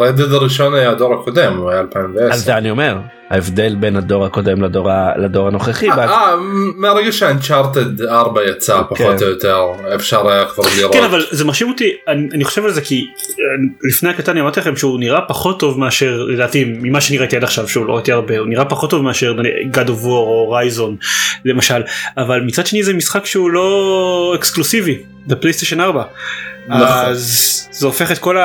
רדד הראשון היה הדור הקודם הוא היה 2010. על זה אני אומר ההבדל בין הדור הקודם לדור, ה- לדור הנוכחי. אה, אה, מהרגע שאנצ'ארטד 4 יצא פחות כן. או יותר אפשר היה כבר לראות. כן אבל זה מרשים אותי אני, אני חושב על זה כי אה, לפני הקטן אמרתי לכם שהוא נראה פחות טוב מאשר לדעתי ממה שאני ראיתי עד עכשיו שהוא לא ראיתי הרבה הוא נראה פחות טוב מאשר God of War או רייזון למשל אבל מצד שני זה משחק שהוא לא אקסקלוסיבי בפלייסטיישן 4 נכון. אז זה הופך את כל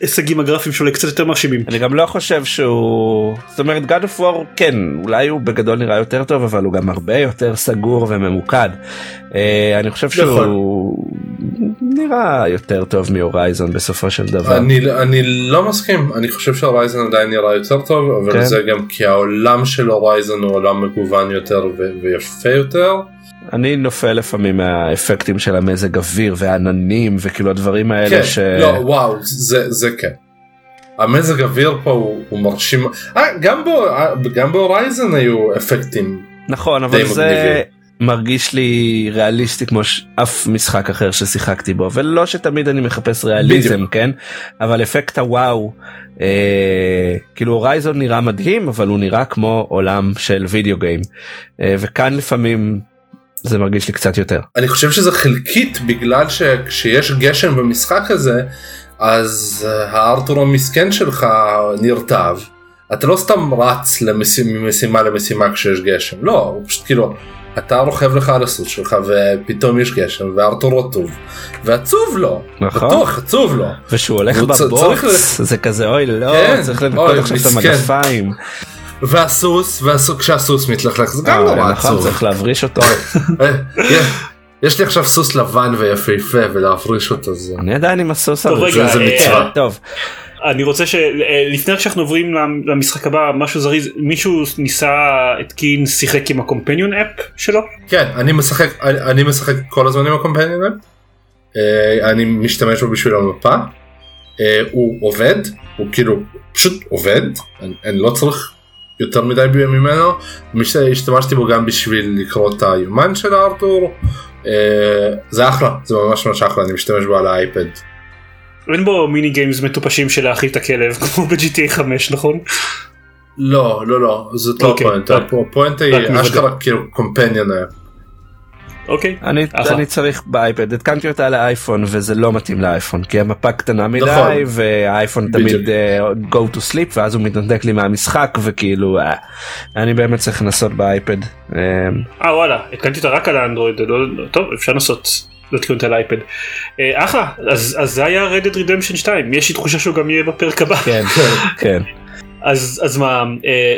ההישגים הגרפיים שלו לקצת יותר מרשימים. אני גם לא חושב שהוא זאת אומרת God of War כן אולי הוא בגדול נראה יותר טוב אבל הוא גם הרבה יותר סגור וממוקד. אה, אני חושב שהוא נראה יותר טוב מהורייזון בסופו של דבר. אני, אני לא מסכים אני חושב שהורייזן עדיין נראה יותר טוב אבל כן. זה גם כי העולם של הורייזן הוא עולם מגוון יותר ו- ויפה יותר. אני נופל לפעמים מהאפקטים של המזג אוויר והעננים וכאילו הדברים האלה כן, ש... לא וואו זה זה כן. המזג אוויר פה הוא, הוא מרשים אה, גם בו גם בהורייזן היו אפקטים נכון אבל זה מגניבים. מרגיש לי ריאליסטי כמו אף משחק אחר ששיחקתי בו ולא שתמיד אני מחפש ריאליזם בדיוק. כן אבל אפקט הוואו אה, כאילו הורייזון נראה מדהים אבל הוא נראה כמו עולם של וידאו גיים אה, וכאן לפעמים זה מרגיש לי קצת יותר אני חושב שזה חלקית בגלל שכשיש גשם במשחק הזה אז אה, הארתור המסכן שלך נרטב. אתה לא סתם רץ למשימה, ממשימה למשימה כשיש גשם לא הוא פשוט כאילו אתה רוכב לך על הסוס שלך ופתאום יש גשם וארתור רטוב ועצוב לו נכון. בטוח עצוב לו ושהוא הולך והוא צ- צריך בבוץ זה כזה אוי לא כן, צריך לנקות אוי, עכשיו את. המגפיים והסוס כשהסוס מתלכלך זה גם אה, נורא נכון עצוב. צריך להבריש אותו. אה, יש- יש לי עכשיו סוס לבן ויפהפה ולהפריש אותו זה אני עדיין עם הסוס הזה. זה אה, מצווה. טוב. אני רוצה שלפני שאנחנו עוברים למשחק הבא משהו זריז מישהו ניסה התקין שיחק עם הקומפניון אפ שלו? כן אני משחק אני, אני משחק כל הזמן עם הקומפניון אה, אני משתמש בו בשביל המפה. הוא עובד הוא כאילו פשוט עובד אני, אני לא צריך יותר מדי ממנו מש- השתמשתי בו גם בשביל לקרוא את היומן של ארתור אה, זה אחלה זה ממש ממש אחלה אני משתמש בו על האייפד אין בו מיני גיימס מטופשים של להאכיל את הכלב כמו ב-GTA 5 נכון? לא לא לא זאת לא אוקיי, הפואנטה היא. אשכרה כאילו קומפניון אוקיי. אני. אני צריך באייפד התקנתי אותה לאייפון וזה לא מתאים לאייפון כי המפה קטנה מדי נכון. והאייפון. תמיד uh, go to sleep ואז הוא מתנתק לי מהמשחק וכאילו אה, אני באמת צריך לנסות באייפד. אה, אה וואלה התקנתי אותה רק על האנדרואיד לא, לא, טוב אפשר לנסות להתקין אותה על האייפד. אה, אחלה אז, אז זה היה רדד רידמפשן 2 יש לי תחושה שהוא גם יהיה בפרק הבא כן כן אז אז מה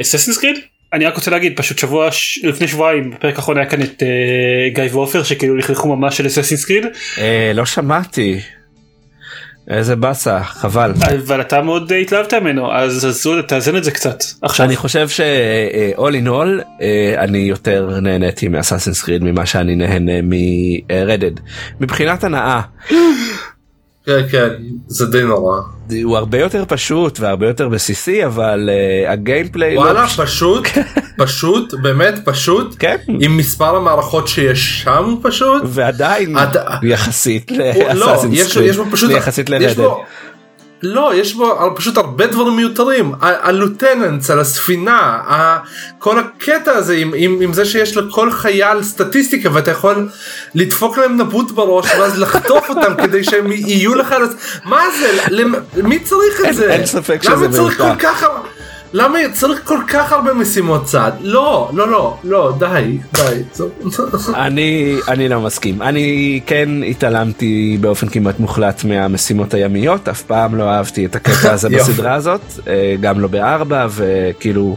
אססינס קריד? אני רק רוצה להגיד פשוט שבוע ש... לפני שבועיים בפרק האחרון היה כאן את uh, גיא ועופר שכאילו לכלכו ממש של אססינס קריד אה, לא שמעתי. איזה באסה חבל אבל אתה מאוד התלהבת ממנו אז עזרו תאזן את זה קצת עכשיו אני חושב ש all in all אה, אני יותר נהניתי מאסאסינס קריד ממה שאני נהנה מרדד מבחינת הנאה. כן כן זה די נורא. הוא הרבה יותר פשוט והרבה יותר בסיסי אבל uh, הגיימפליי וואלה לא... פשוט פשוט באמת פשוט כן עם מספר המערכות שיש שם פשוט ועדיין אתה... יחסית לא, יש, יש בו פשוט יחסית לרדד. לא יש בו פשוט הרבה דברים מיותרים. הלוטננס על הספינה כל הקטע הזה עם, עם, עם זה שיש לכל חייל סטטיסטיקה ואתה יכול לדפוק להם נבוט בראש ואז לחטוף אותם כדי שהם יהיו לך מה זה? מי צריך את זה? אין ספק שזה למה צריך כל כך למה צריך כל כך הרבה משימות צד? לא, לא, לא, לא, די, די. אני, אני לא מסכים. אני כן התעלמתי באופן כמעט מוחלט מהמשימות הימיות, אף פעם לא אהבתי את הקטע הזה בסדרה הזאת, אה, גם לא בארבע, וכאילו...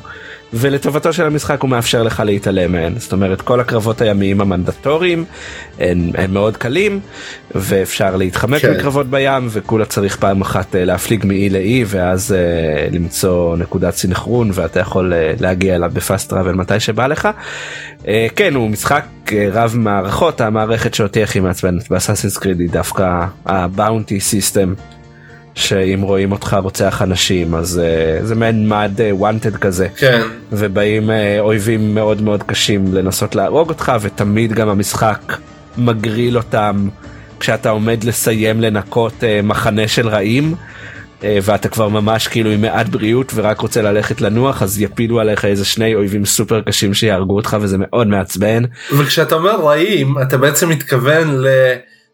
ולטובתו של המשחק הוא מאפשר לך להתעלם מהן זאת אומרת כל הקרבות הימיים המנדטוריים הם, הם מאוד קלים ואפשר להתחמק כן. מקרבות בים וכולה צריך פעם אחת אה, להפליג מאי לאי ואז uh, למצוא נקודת סינכרון ואתה יכול uh, להגיע אליו בפאסט טראבל מתי שבא לך. Uh, כן הוא משחק uh, רב מערכות המערכת שאותי הכי מעצבנת ב-Assassin's Creed היא דווקא ה-bounty system שאם רואים אותך רוצח אנשים אז uh, זה מעין מד wanted uh, כזה כן. ובאים uh, אויבים מאוד מאוד קשים לנסות להרוג אותך ותמיד גם המשחק מגריל אותם כשאתה עומד לסיים לנקות uh, מחנה של רעים. uh, ואתה כבר ממש כאילו עם מעט בריאות ורק רוצה ללכת לנוח אז יפילו עליך איזה שני אויבים סופר קשים שיהרגו אותך וזה מאוד מעצבן. וכשאתה אומר רעים אתה בעצם מתכוון ל...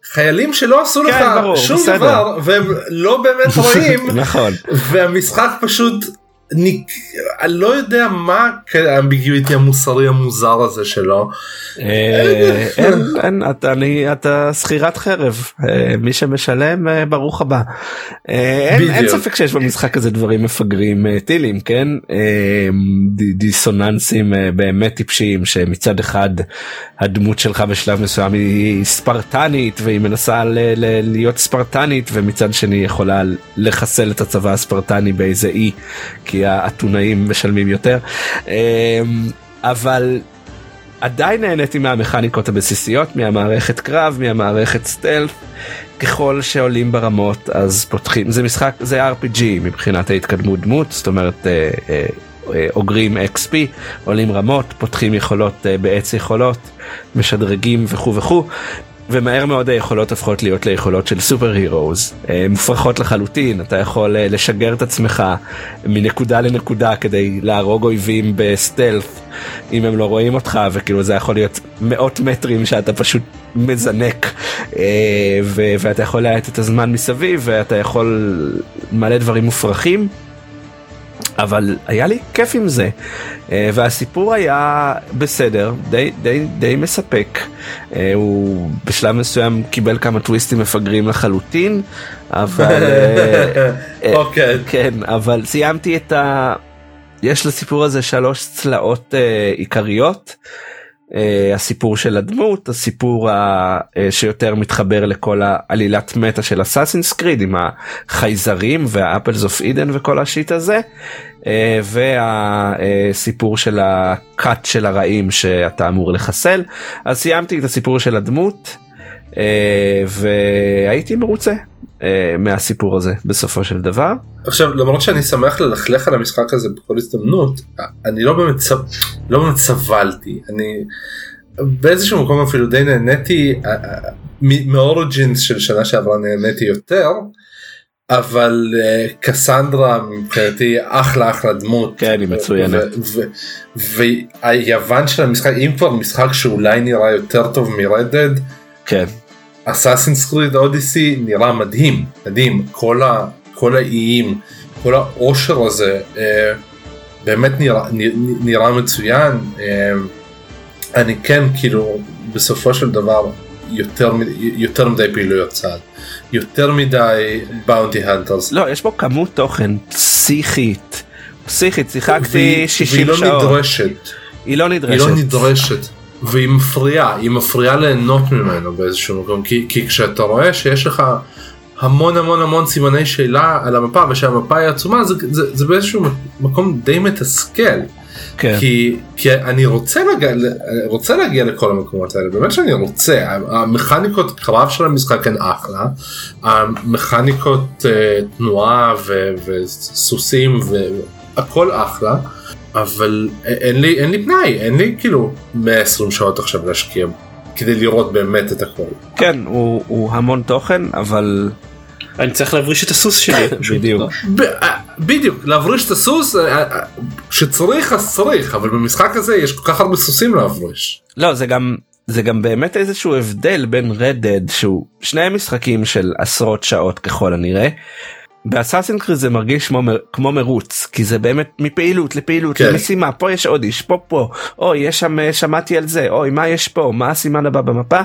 חיילים שלא עשו כן, לך ברור, שום בסדר. דבר והם לא באמת רואים נכון והמשחק פשוט אני, אני לא יודע מה האמביגיוטי המוסרי המוזר הזה שלו. אה, אין, אין, אתה, שכירת חרב, אה, מי שמשלם אה, ברוך הבא. אין, ספק שיש במשחק הזה דברים מפגרים טילים, כן? דיסוננסים באמת טיפשיים שמצד אחד הדמות שלך בשלב מסוים היא ספרטנית והיא מנסה להיות ספרטנית ומצד שני יכולה לחסל את הצבא הספרטני באיזה אי כי האתונאים משלמים יותר. אבל עדיין נהניתי מהמכניקות הבסיסיות מהמערכת קרב מהמערכת סטלף. ככל שעולים ברמות אז פותחים זה משחק זה rpg מבחינת ההתקדמות דמות זאת אומרת אה, אה, אוגרים XP, עולים רמות, פותחים יכולות בעץ יכולות, משדרגים וכו' וכו', ומהר מאוד היכולות הופכות להיות ליכולות של סופר הירוז, מופרכות לחלוטין, אתה יכול לשגר את עצמך מנקודה לנקודה כדי להרוג אויבים בסטלף אם הם לא רואים אותך וכאילו זה יכול להיות מאות מטרים שאתה פשוט מזנק ואתה יכול להאט את הזמן מסביב ואתה יכול מלא דברים מופרכים. אבל היה לי כיף עם זה. והסיפור היה בסדר די די די מספק. הוא בשלב מסוים קיבל כמה טוויסטים מפגרים לחלוטין אבל אוקיי. כן אבל סיימתי את ה... יש לסיפור הזה שלוש צלעות עיקריות. Uh, הסיפור של הדמות הסיפור uh, שיותר מתחבר לכל העלילת מטה של אסאסינס קריד עם החייזרים והאפלס אוף אידן וכל השיט הזה והסיפור של הקאט של הרעים שאתה אמור לחסל אז סיימתי את הסיפור של הדמות uh, והייתי מרוצה uh, מהסיפור הזה בסופו של דבר. עכשיו למרות שאני שמח ללכלך על המשחק הזה בכל הזדמנות אני לא באמת. לא באמת סבלתי אני באיזשהו מקום אפילו די נהניתי מאוריג'ינס של שנה שעברה נהניתי יותר אבל uh, קסנדרה מבחינתי אחלה אחלה דמות. כן היא מצוינת. והיוון של המשחק אם כבר משחק שאולי נראה יותר טוב מרדד כן. אסאסינס קריד אודיסי נראה מדהים מדהים. כל, ה, כל האיים כל העושר הזה אה, באמת נראה, נראה מצוין. אה, אני כן כאילו בסופו של דבר יותר, יותר מדי פעילויות צעד יותר מדי באונטי הנטרס לא יש בו כמות תוכן פסיכית. פסיכית שיחקתי 60 שעות והיא לא נדרשת. היא לא נדרשת. היא לא נדרשת. והיא מפריעה היא מפריעה ליהנות ממנו באיזשהו מקום כי, כי כשאתה רואה שיש לך המון המון המון סימני שאלה על המפה ושהמפה היא עצומה זה, זה, זה באיזשהו מקום די מתסכל. כן. כי, כי אני רוצה להגיע, רוצה להגיע לכל המקומות האלה. באמת שאני רוצה. המכניקות קרב של המשחק הן אחלה. המכניקות uh, תנועה ו, וסוסים והכל אחלה. אבל אין לי אין לי פנאי. אין לי כאילו 120 שעות עכשיו להשקיע כדי לראות באמת את הכל. כן הוא, הוא המון תוכן אבל אני צריך להבריש את הסוס שלי. בדיוק. אה, בדיוק להבריש את הסוס שצריך אז צריך אבל במשחק הזה יש כל כך הרבה סוסים להבריש. לא זה גם זה גם באמת איזשהו הבדל בין רדד שהוא שני משחקים של עשרות שעות ככל הנראה. באסאסין קריד זה מרגיש כמו, כמו מרוץ כי זה באמת מפעילות לפעילות כן. למשימה פה יש עוד איש פה פה או יש שם שמעתי על זה אוי מה יש פה מה הסימן הבא במפה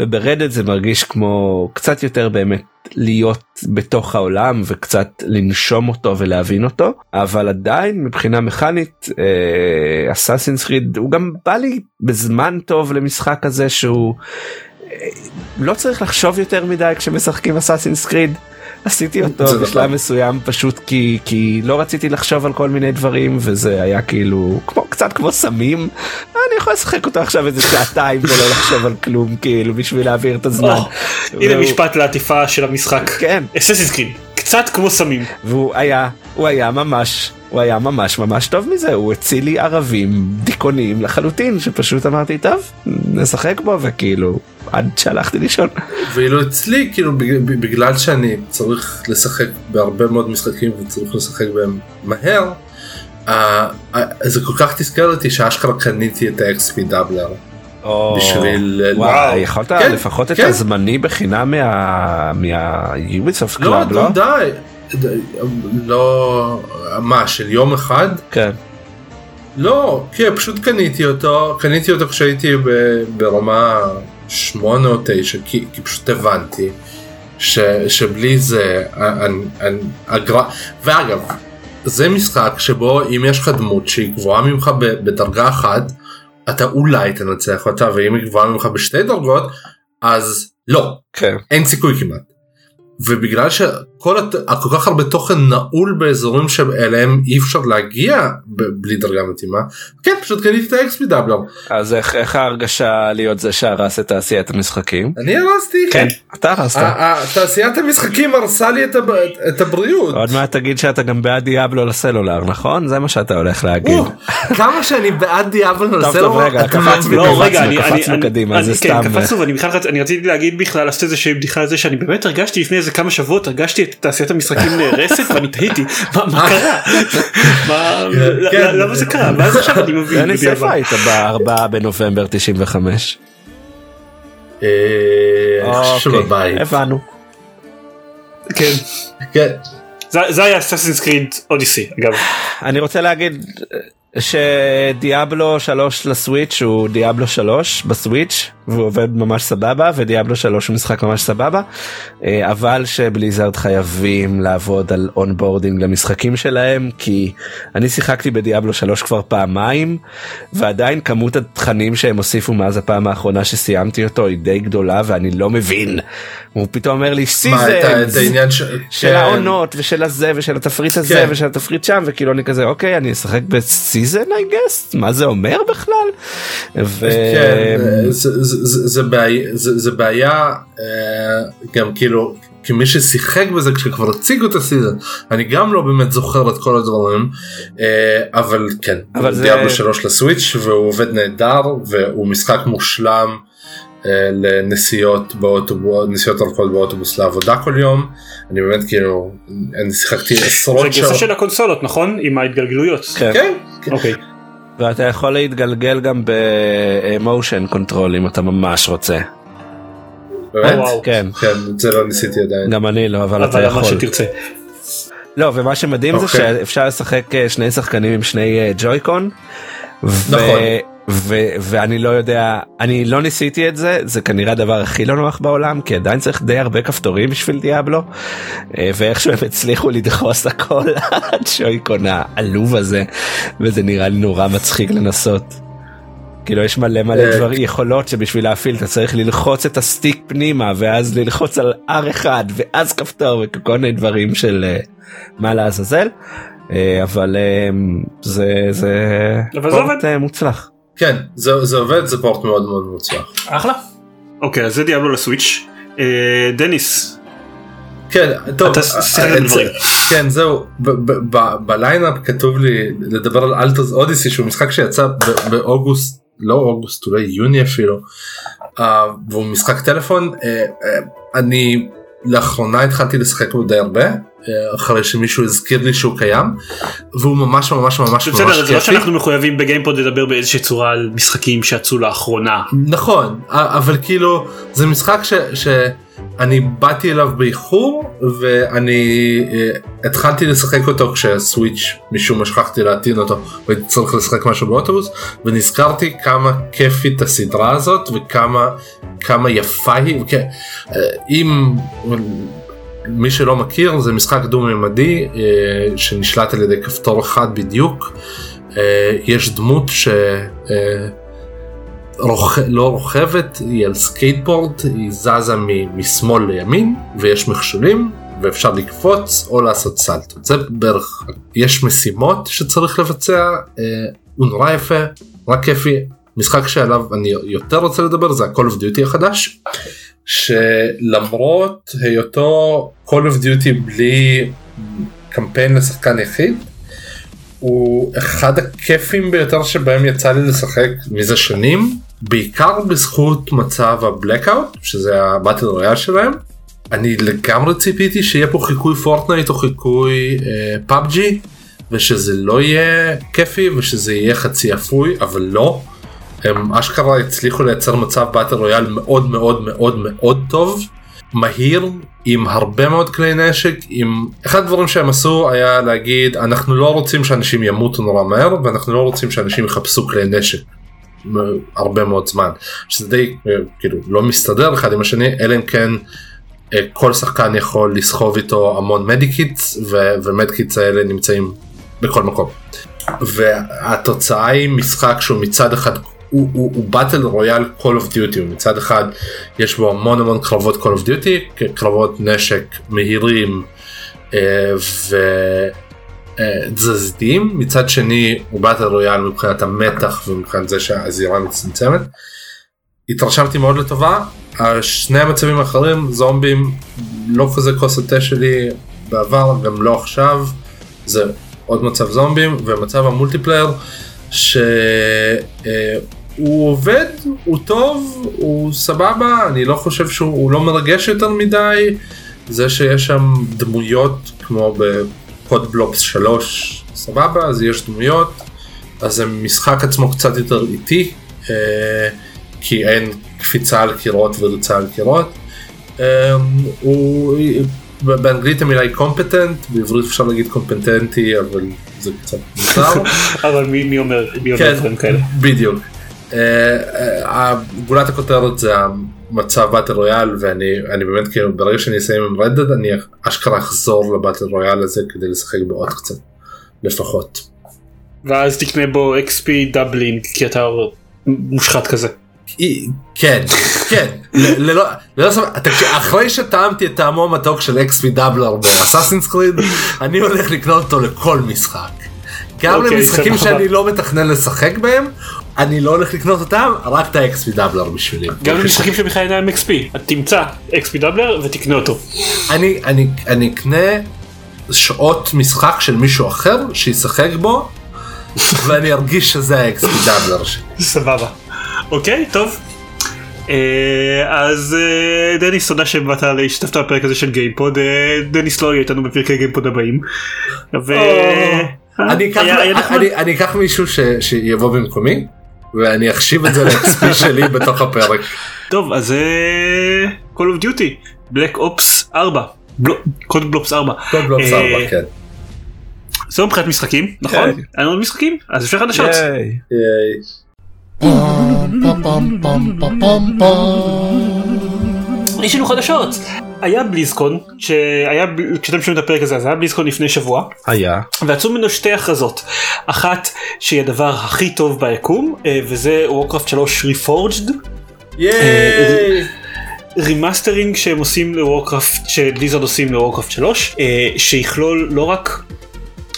וברדד זה מרגיש כמו קצת יותר באמת להיות בתוך העולם וקצת לנשום אותו ולהבין אותו אבל עדיין מבחינה מכנית אסאסינס אה, קריד הוא גם בא לי בזמן טוב למשחק הזה שהוא אה, לא צריך לחשוב יותר מדי כשמשחקים אסאסינס קריד. עשיתי אותו בשלב נכון. מסוים פשוט כי כי לא רציתי לחשוב על כל מיני דברים וזה היה כאילו כמו קצת כמו סמים אני יכול לשחק אותו עכשיו איזה שעתיים ולא לחשוב על כלום כאילו בשביל להעביר את הזמן. הנה משפט לעטיפה של המשחק. כן. אססיס קריד קצת כמו סמים. והוא היה הוא היה ממש הוא היה ממש ממש טוב מזה הוא הציל לי ערבים דיכאוניים לחלוטין שפשוט אמרתי טוב נשחק בו וכאילו עד שהלכתי לישון. ואילו אצלי כאילו בגלל שאני צריך לשחק בהרבה מאוד משחקים וצריך לשחק בהם מהר. זה כל כך תזכר אותי שאשכרה קניתי את ה-XP דאבלר. בשביל וואי יכולת לפחות את הזמני בחינם מהיוביסופט קלאב לא? די לא מה של יום אחד כן. לא כן פשוט קניתי אותו קניתי אותו כשהייתי ברמה 8 או 9 כי, כי פשוט הבנתי ש, שבלי זה אני, אני, הגר... ואגב זה משחק שבו אם יש לך דמות שהיא גבוהה ממך בדרגה אחת אתה אולי תנצח אותה ואם היא גבוהה ממך בשתי דרגות אז לא כן. אין סיכוי כמעט. ובגלל שכל הת... כל כך הרבה תוכן נעול באזורים שאליהם אי אפשר להגיע בלי דרגה מתאימה כן פשוט קניתי את האקספי דאבלר. אז איך, איך ההרגשה להיות זה שהרס את תעשיית המשחקים? אני הרסתי. כן, אתה הרסת. תעשיית המשחקים הרסה לי את, הב... את הבריאות. עוד מעט תגיד שאתה גם בעד דיאבלו לסלולר נכון? זה מה שאתה הולך להגיד. כמה שאני בעד דיאבלו לסלולר. טוב רגע קפצנו לא, קדימה זה כן, סתם. קפצנו ואני רציתי להגיד בכלל לעשות איזושהי בדיחה על זה שאני באמת הרגשתי לפני איזה כמה שבועות הרגשתי את תעשיית המשחקים נהרסת ואני תהיתי מה קרה כן. למה זה קרה ואז עכשיו אני מבין. דני ספה היית ב-4 בנובמבר 95. אה, אוקיי, הבנו. כן. כן. זה היה Assassin's Creed Odyssey אגב. אני רוצה להגיד שדיאבלו 3 לסוויץ' הוא דיאבלו 3 בסוויץ' והוא עובד ממש סבבה ודיאבלו 3 הוא משחק ממש סבבה אה, אבל שבליזארד חייבים לעבוד על onboarding למשחקים שלהם כי אני שיחקתי בדיאבלו 3 כבר פעמיים ועדיין כמות התכנים שהם הוסיפו מאז הפעם האחרונה שסיימתי אותו היא די גדולה ואני לא מבין. הוא פתאום אומר לי season ש... של כן. העונות ושל הזה ושל התפריט הזה כן. ושל התפריט שם וכאילו אני כזה אוקיי אני אשחק ב season I guess מה זה אומר בכלל. ו... כן, זה, זה, זה, זה בעיה זה, זה בעיה אה, גם כאילו כמי ששיחק בזה כשכבר הציגו את ה season אני גם לא באמת זוכר את כל הדברים אה, אבל כן אבל זה Diablo 3 ל Switch והוא עובד נהדר והוא משחק מושלם. אה, לנסיעות באוטובוס נסיעות ארוכות באוטובוס לעבודה כל יום אני באמת כאילו אני שיחקתי עשרות שעות. זה גרסה של הקונסולות נכון עם ההתגלגלויות. כן. כן. אוקיי. ואתה יכול להתגלגל גם ב motion control אם אתה ממש רוצה. באמת? כן. כן, זה לא ניסיתי עדיין. גם אני לא, אבל אתה יכול. שתרצה. לא, ומה שמדהים זה אוקיי. שאפשר לשחק אה, שני שחקנים עם שני ג'ויקון. נכון. ו- ואני לא יודע אני לא ניסיתי את זה זה כנראה הדבר הכי לא נוח בעולם כי עדיין צריך די הרבה כפתורים בשביל דיאבלו אה, ואיכשהו הם הצליחו לדחוס הכל הצ'ויקון העלוב הזה וזה נראה לי נורא מצחיק לנסות. כאילו יש מלא מלא אה, דבר יכולות שבשביל להפעיל אתה צריך ללחוץ את הסטיק פנימה ואז ללחוץ על R1 ואז כפתור וכל מיני דברים של אה, מה לעזאזל. אבל זה זה אבל זה port, עובד. מוצלח. כן זה זה עובד זה port מאוד מאוד מוצלח. אחלה. אוקיי אז זה Diablo ל Switch. אה, דניס. כן טוב אתה אה, שיחקת אה, בדברים. כן זהו ב lineup כתוב לי לדבר על Alto's Odyssey שהוא משחק שיצא ב- באוגוסט לא אוגוסט אולי יוני אפילו אה, והוא משחק טלפון אה, אה, אני לאחרונה התחלתי לשחק בו די הרבה אה, אחרי שמישהו הזכיר לי שהוא קיים והוא ממש ממש ממש ממש בסדר זה לא כיפי. שאנחנו מחויבים בגיימפוד לדבר באיזושהי צורה על משחקים שיצאו לאחרונה. נכון אבל כאילו זה משחק ש, שאני באתי אליו באיחור ואני אה, התחלתי לשחק אותו כשהסוויץ' משום מה שכחתי להטעין אותו והייתי צריך לשחק משהו באוטובוס ונזכרתי כמה כיפית הסדרה הזאת וכמה כמה יפה היא וכ... אה, אם מי שלא מכיר זה משחק דו ממדי אה, שנשלט על ידי כפתור אחד בדיוק אה, יש דמות ש... אה, רוכ... רוכבת, היא על סקייטבורד, היא זזה. משמאל לימין ויש מכשולים ואפשר לקפוץ או לעשות סלטות. זה בערך, יש משימות שצריך לבצע, הוא נורא יפה, נורא כיפי. משחק שעליו אני יותר רוצה לדבר זה ה-Call of Duty החדש, שלמרות היותו Call of Duty בלי קמפיין לשחקן יחיד, הוא אחד הכיפים ביותר שבהם יצא לי לשחק מזה שנים, בעיקר בזכות מצב הבלקאוט, שזה הבטל רויאל שלהם. אני לגמרי ציפיתי שיהיה פה חיקוי Fortnite או חיקוי אה, PUBG, ושזה לא יהיה כיפי ושזה יהיה חצי אפוי, אבל לא. הם אשכרה הצליחו לייצר מצב battle royale מאוד מאוד מאוד מאוד טוב, מהיר, עם הרבה מאוד כלי נשק, עם... אחד הדברים שהם עשו היה להגיד אנחנו לא רוצים שאנשים ימותו נורא מהר ואנחנו לא רוצים שאנשים יחפשו כלי נשק. הרבה מאוד זמן שזה די כאילו לא מסתדר אחד עם השני אלא אם כן אה, כל שחקן יכול לסחוב איתו המון medikits ו medikits האלה נמצאים בכל מקום. והתוצאה היא משחק שהוא מצד אחד הוא, הוא, הוא battle royale Call of Duty מצד אחד יש בו המון המון קרבות Call of Duty קרבות נשק מהירים אה, ותזזיתיים מצד שני הוא battle royale מבחינת המתח ומבחינת זה שהזירה מצטמצמת. התרשמתי מאוד לטובה. שני המצבים האחרים זומבים לא כזה כוס התה שלי בעבר גם לא עכשיו. זה עוד מצב זומבים ומצב המולטיפלייר שהוא עובד הוא טוב הוא סבבה אני לא חושב שהוא הוא לא מרגש יותר מדי זה שיש שם דמויות כמו בקוד בלופס 3 סבבה אז יש דמויות אז המשחק עצמו קצת יותר איטי אה, כי אין קפיצה על קירות וריצה על קירות. אה, הוא באנגלית המילה היא קומפטנט בעברית אפשר להגיד קומפטנטי אבל זה קצת מוזר. אבל מי מי אומר מי אומר כן, דברים כאלה. בדיוק. אה, אה, גולת הכותרת זה המצב באטל רויאל ואני אני באמת כאילו ברגע שאני אסיים עם רדד אני אשכרה אחזור לבטל רויאל הזה כדי לשחק בעוד קצת לפחות. ואז תקנה בו XP doubling כי אתה מושחת כזה. כן כן ללא ספק אחרי שטעמתי את טעמו המתוק של XP doubler ב Assassin's Creed אני הולך לקנות אותו לכל משחק. גם אוקיי, למשחקים סבבה. שאני לא מתכנן לשחק בהם אני לא הולך לקנות אותם רק את ה-XP doubler בשבילי. גם למשחקים שבכלל אין להם XP תמצא XP doubler ותקנה אותו. אני אני אני אקנה שעות משחק של מישהו אחר שישחק בו ואני ארגיש שזה ה-XP doubler שלי. סבבה. אוקיי טוב. אה, אז אה, דניס תודה שבאת להשתתפת בפרק הזה של גיימפוד אה, דניס לא יהיה איתנו בפרקי גיימפוד הבאים. ו- אני אקח- היה- היה נחמד. אני- אני אקח מישהו ש- שיבוא במקומי ואני אחשיב את זה ל-XP שלי בתוך הפרק. טוב אז אה, Call of Duty Black Ops 4 קוד בלופס 4. טוב לא אה, בסדר כן. זהו מבחינת משחקים נכון? כן. לנו עוד משחקים? אז אפשר חדשות. יש לנו חדשות. היה בליזקון שהיה כשאתם שומעים את הפרק הזה אז היה בליזקון לפני שבוע היה. ויצאו ממנו שתי הכרזות אחת שהיא הדבר הכי טוב ביקום אה, וזה Warcraft 3 Reforged ייי! remastering שהם עושים ל Warcraft ש Blizzard עושים ל Warcraft 3 אה, שיכלול לא רק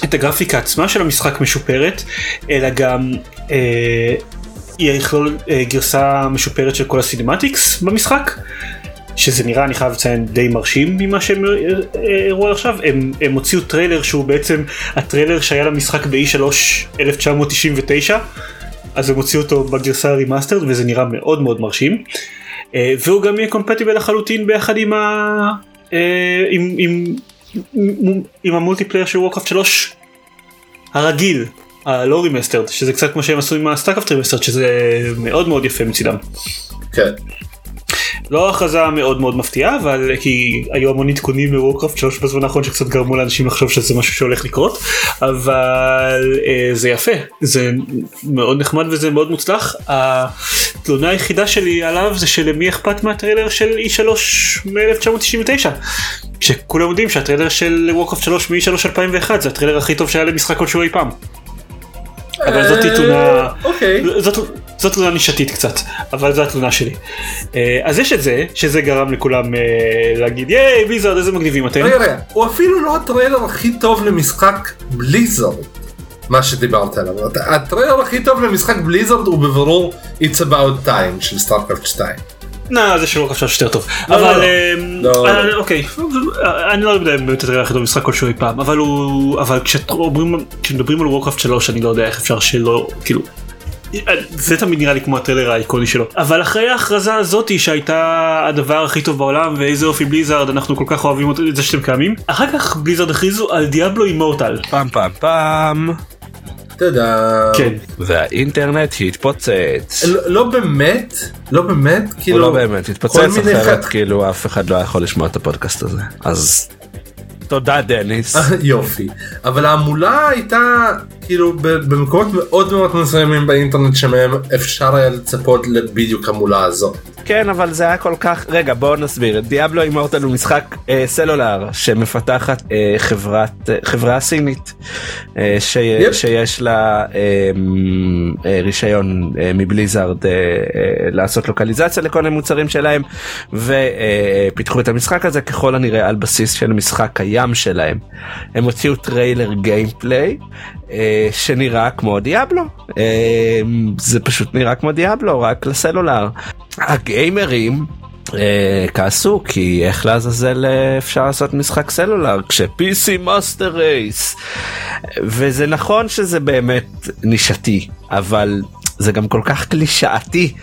את הגרפיקה עצמה של המשחק משופרת אלא גם אה, יכלול אה, גרסה משופרת של כל ה cinematics במשחק. שזה נראה אני חייב לציין די מרשים ממה שהם אה, אה, הראו עד עכשיו הם, הם הוציאו טריילר שהוא בעצם הטריילר שהיה למשחק ב-E3 1999 אז הם הוציאו אותו בגרסה ה remastered וזה נראה מאוד מאוד מרשים אה, והוא גם יהיה compatible לחלוטין ביחד עם, ה, אה, עם, עם, עם, עם ה multiplayer של Warcraft 3 הרגיל הלא remastered שזה קצת כמו שהם עשו עם ה StarCraft Remastered שזה מאוד מאוד יפה מצידם. כן. לא הכרזה מאוד מאוד מפתיעה אבל כי היו המון עדכונים ל Warcraft 3 בזמן האחרון שקצת גרמו לאנשים לחשוב שזה משהו שהולך לקרות אבל אה, זה יפה. זה מאוד נחמד וזה מאוד מוצלח. התלונה היחידה שלי עליו זה שלמי אכפת מהטריילר של E3 מ-1999? כשכולם יודעים שהטריילר של Warcraft 3 מ-E3 2001 זה הטריילר הכי טוב שהיה למשחק כלשהו אי פעם. אבל זאת אה, תלונה, אוקיי. זאת, תלונה נישתית קצת, אבל זו התלונה שלי. אה, אז יש את זה, שזה גרם לכולם אה, להגיד ייי Blizzard איזה מגניבים אתם. רגע רגע, הוא אפילו לא הטריילר הכי טוב למשחק Blizzard. מה שדיברת עליו. הטריילר הכי טוב למשחק Blizzard הוא בבירור It's About Time של StarCraft 2. נה זה שלא חשב שיותר טוב. לא, אבל לא. אה, לא, אה, לא. אוקיי, אני לא יודע אם באמת הכי טוב במשחק כלשהו אי פעם, אבל הוא, אבל כשמדברים על Warcraft 3 אני לא יודע איך אפשר שלא, כאילו. זה תמיד נראה לי כמו הטריילר האיקוני שלו אבל אחרי ההכרזה הזאתי שהייתה הדבר הכי טוב בעולם ואיזה יופי Blizzard אנחנו כל כך אוהבים את זה שאתם קיימים אחר כך Blizzard הכריזו על Diablo Immortal פאם פאם פאם. אתה יודע. כן והאינטרנט התפוצץ. לא- לא באמת, לא באמת, הוא כאילו. לא באמת התפוצץ אחרת ח- כאילו אף אחד לא יכול לשמוע את הפודקאסט הזה אז תודה דניס. יופי. אבל ההמולה הייתה כאילו במקומות מאוד מאוד מסוימים באינטרנט שמהם אפשר היה לצפות לבדיוק המולה הזו. כן אבל זה היה כל כך רגע בואו נסביר דיאבלו אימורטל הוא משחק אה, סלולר שמפתחת אה, חברת אה, חברה סינית אה, ש... yep. שיש לה אה, אה, רישיון אה, מ-Blizzard אה, אה, לעשות לוקליזציה לכל מיני מוצרים שלהם ופיתחו את המשחק הזה ככל הנראה על בסיס של משחק קיים שלהם. הם הוציאו טריילר gameplay אה, שנראה כמו Diablo אה, זה פשוט נראה כמו Diablo רק לסלולר. הגיימרים אה, כעסו כי איך לעזאזל אה, אפשר לעשות משחק סלולר כש- PC master race וזה נכון שזה באמת נישתי אבל זה גם כל כך קלישאתי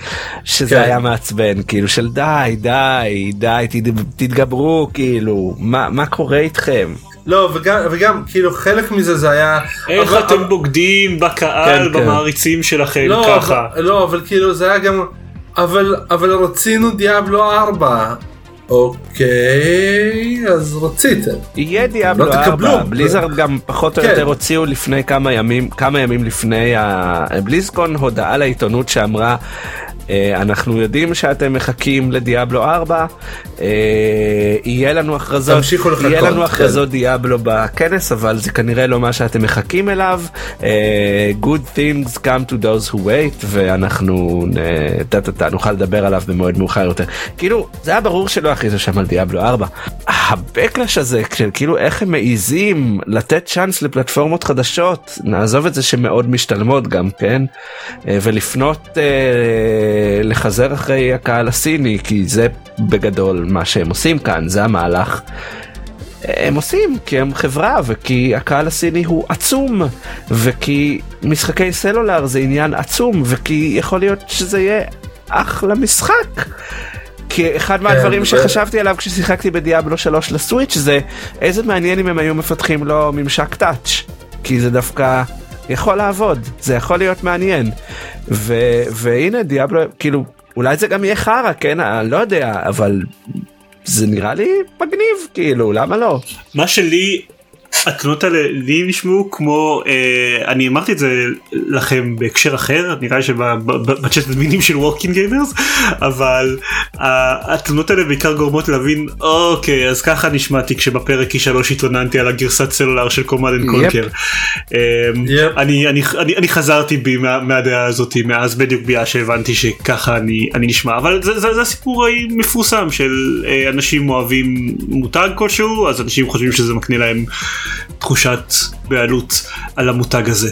שזה כן. היה מעצבן כאילו של די די די תתגברו כאילו מה מה קורה איתכם לא וגם וגם כאילו חלק מזה זה היה. איך אבל- אתם בוגדים בקהל כן, כן. במעריצים שלכם לא, ככה אבל, לא אבל כאילו זה היה גם אבל אבל רצינו דיאבלו 4. אוקיי אז רציתם. יהיה דיאבלו לא תקבלו. 4 בליזרד גם פחות או כן. יותר הוציאו לפני כמה ימים כמה ימים לפני הבליזקון הודעה לעיתונות שאמרה אנחנו יודעים שאתם מחכים לדיאבלו 4 אה, יהיה לנו הכרזות יהיה לנו כן. הכרזות דיאבלו בכנס אבל זה כנראה לא מה שאתם מחכים אליו. אה, good things come to those who wait ואנחנו אה, נוכל לדבר עליו במועד מאוחר יותר. כאילו זה היה ברור שלא הכריזו שם על דיאבלו 4 הבקלש הזה כאילו איך הם מעיזים לתת צ'אנס לפלטפורמות חדשות? נעזוב את זה שמאוד משתלמות גם כן? אה, ולפנות אה, לחזר אחרי הקהל הסיני כי זה בגדול מה שהם עושים כאן זה המהלך. הם עושים כי הם חברה וכי הקהל הסיני הוא עצום וכי משחקי סלולר זה עניין עצום וכי יכול להיות שזה יהיה אחלה משחק. כי אחד מהדברים ו- שחשבתי עליו כששיחקתי בדיאבלו 3 לסוויץ' זה איזה מעניין אם הם היו מפתחים לו ממשק טאץ' כי זה דווקא יכול לעבוד זה יכול להיות מעניין. ו- והנה דיאבלו כאילו אולי זה גם יהיה חרא כן? אני לא יודע אבל זה נראה לי מגניב כאילו למה לא? מה שלי התלונות האלה לי נשמעו כמו אה, אני אמרתי את זה לכם בהקשר אחר נראה לי שבצ'אט האדמינים של Working Gamers אבל התלונות האלה בעיקר גורמות להבין אוקיי אז ככה נשמעתי כשבפרק היא שלוש התלוננתי על הגרסת סלולר של Command and Conquer. אני חזרתי בי מהדעה הזאת מאז בדיוק ביה שהבנתי שככה אני נשמע אבל זה הסיפור המפורסם של אה, אנשים אוהבים מותג כלשהו אז אנשים חושבים שזה מקנה להם תחושת בעלות על המותג הזה.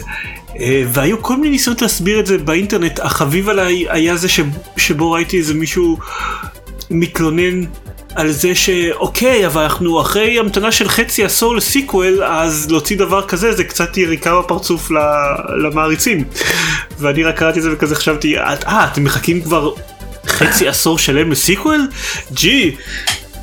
אה, והיו כל מיני ניסיונות להסביר את זה באינטרנט החביב עליי היה זה שבו ראיתי איזה מישהו מתלונן על זה שאוקיי אבל אנחנו אחרי המתנה של חצי עשור לסיקוול אז להוציא דבר כזה זה קצת יריקה בפרצוף למעריצים ואני רק קראתי את זה וכזה חשבתי אה אתם מחכים כבר חצי עשור שלם לסיקוול? ג'י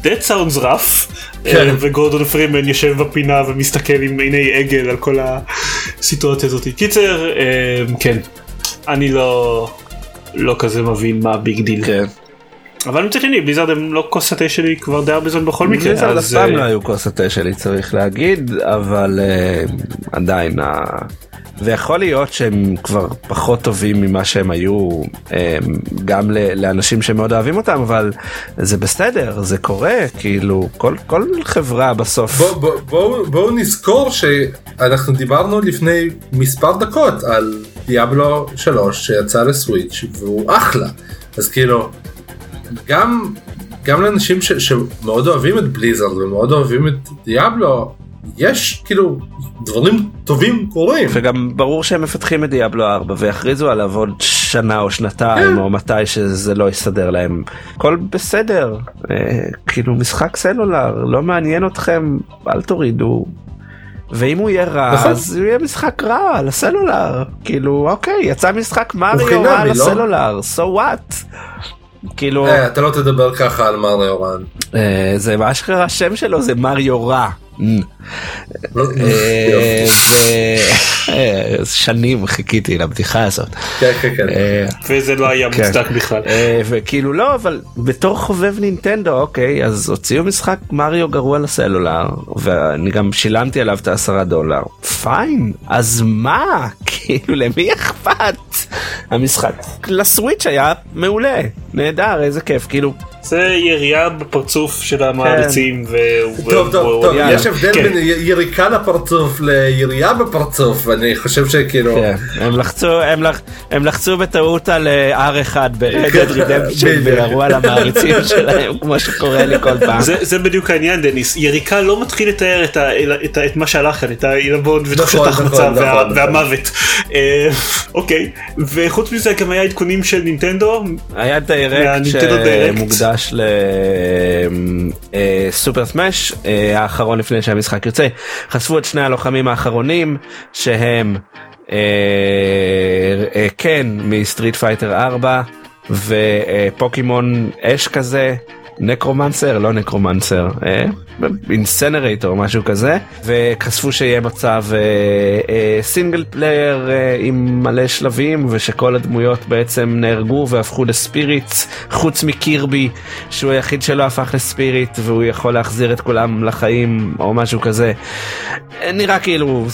that sounds rough כן. אה, וגורדון פרימן יושב בפינה ומסתכל עם עיני עגל על כל הסיטואציה הזאת. קיצר אה, כן אני לא לא כזה מבין מה הביג דיל. כן. אבל מצד שני Blizzard הם לא כוס התה שלי כבר די הרבה זמן בכל מקרה. Blizzard אף פעם אה, לא היו כוס התה שלי צריך להגיד אבל עדיין ויכול להיות שהם כבר פחות טובים ממה שהם היו גם לאנשים שמאוד אוהבים אותם אבל זה בסדר זה קורה כאילו כל כל חברה בסוף. בואו בוא, בוא, בוא נזכור שאנחנו דיברנו לפני מספר דקות על דיאבלו 3 שיצא לסוויץ' והוא אחלה אז כאילו גם גם לאנשים ש, שמאוד אוהבים את בליזרד ומאוד אוהבים את דיאבלו יש כאילו דברים טובים קורים. וגם ברור שהם מפתחים את דיאבלו 4 ויכריזו עליו עוד שנה או שנתיים או מתי שזה לא יסתדר להם. הכל בסדר. אה, כאילו משחק סלולר לא מעניין אתכם אל תורידו. ואם הוא יהיה רע נכון. אז הוא יהיה משחק רע על הסלולר כאילו אוקיי יצא משחק מריו רע על לא? הסלולר so what. כאילו אה, אתה לא תדבר ככה על מריו רן. אה, זה מה שקרה השם שלו זה מריו רע. אה, אה, שנים חיכיתי לבדיחה הזאת. כן, כן, כן. אה, וזה לא היה מוצדק בכלל. וכאילו לא אבל בתור חובב נינטנדו אוקיי אז הוציאו משחק מריו גרוע לסלולר ואני גם שילמתי עליו את העשרה דולר. פיין אז מה כאילו למי אכפת המשחק לסוויץ' היה מעולה נהדר איזה כיף כאילו זה ירייה בפרצוף של המעריצים. כן. טוב טוב טוב יש הבדל כן. בין יריקה לפרצוף לירייה בפרצוף אני חושב שכאילו כן. הם לחצו בטעות על אה, R1 ב-Red Dead Redemption וירו על המעריצים שלהם כמו שקורה לי כל פעם. זה בדיוק העניין דניס יריקה לא מתחיל לתאר את מה שהלך כאן את העילבון ותחושת נכון, ההחמצה נכון, נכון, והמוות. אה, אוקיי וחוץ מזה גם היה עדכונים של נינטנדו. היה Direct שמוקדש ל-Super אה, Smash האחרון לפני שהמשחק יוצא. חשפו את שני הלוחמים האחרונים שהם אה, אה, קן מ-Street Fighter 4 ופוקימון אש כזה necromancer לא necromancer incinerator אה, משהו כזה. וחשפו שיהיה מצב אה, אה, single player אה, עם מלא שלבים ושכל הדמויות בעצם נהרגו והפכו לספיריטס חוץ מקירבי שהוא היחיד שלא הפך לספיריט והוא יכול להחזיר את כולם לחיים או משהו כזה. נראה כאילו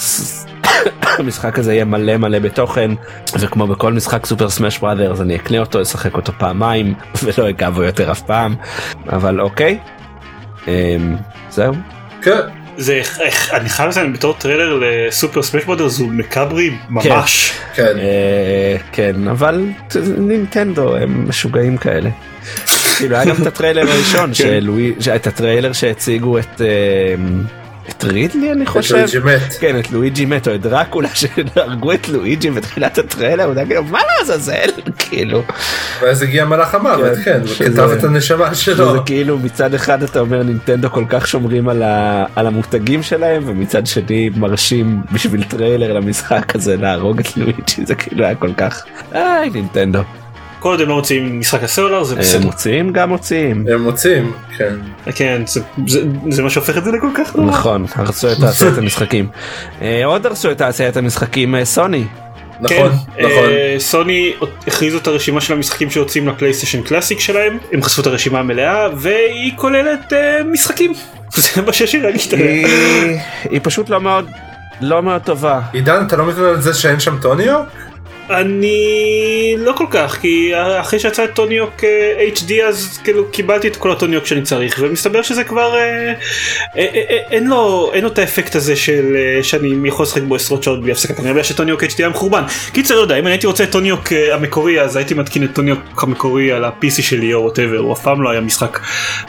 המשחק הזה יהיה מלא מלא בתוכן וכמו בכל משחק Super Smash Brothers אני אקנה אותו אשחק אותו פעמיים ולא אגע בו יותר אף פעם אבל אוקיי אמ, זהו. כן. זה איך אני חייב לציין בתור טריילר ל-Super Smash Brothers הוא מקאברי ממש. כן. כן. אה, כן אבל נינטנדו הם משוגעים כאלה. כאילו היה גם את הטריילר הראשון כן. את הטריילר שהציגו את. את רידלי אני חושב, את לואיג'י מת, כן את לואיג'י מת או את דרקולה שהרגו את לואיג'י בתחילת הטריילר, הוא כאילו מה לעזאזל כאילו. ואז הגיע מלאך המוות כן, וקטף את הנשמה שלו. זה כאילו מצד אחד אתה אומר נינטנדו כל כך שומרים על המותגים שלהם ומצד שני מרשים בשביל טריילר למשחק הזה להרוג את לואיג'י זה כאילו היה כל כך איי נינטנדו. כל עוד הם לא מוציאים משחק הסלולר זה בסדר. הם מוציאים גם מוציאים. הם מוציאים, כן. כן, זה, זה, זה מה שהופך את זה לכל כך נורא. נכון, הרסו את תעשיית המשחקים. אה, עוד הרסו את תעשיית המשחקים אה, סוני. נכון, כן, נכון. אה, סוני הכריזו את הרשימה של המשחקים שיוצאים לפלייסטיישן קלאסיק שלהם, הם חשפו את הרשימה המלאה והיא כוללת משחקים. זה מה שיש לי להגיד עליה. היא פשוט לא מאוד, לא מאוד טובה. עידן, אתה לא מתכוון על זה שאין שם טוניו? אני לא כל כך כי אחרי שיצא את טוניוק אה, HD אז כאילו קיבלתי את כל הטוניוק שאני צריך ומסתבר שזה כבר אה, אה, אין לו אין לו את האפקט הזה של שאני יכול לשחק בו עשרות שעות בלי הפסקה. כנראה ש-Tony Hawk HD היה מחורבן. קיצר לא יודע אם אני הייתי רוצה את Tony Hawk המקורי אז הייתי מתקין את Tony Hawk המקורי על ה-PC שלי או whatever הוא אף פעם לא היה משחק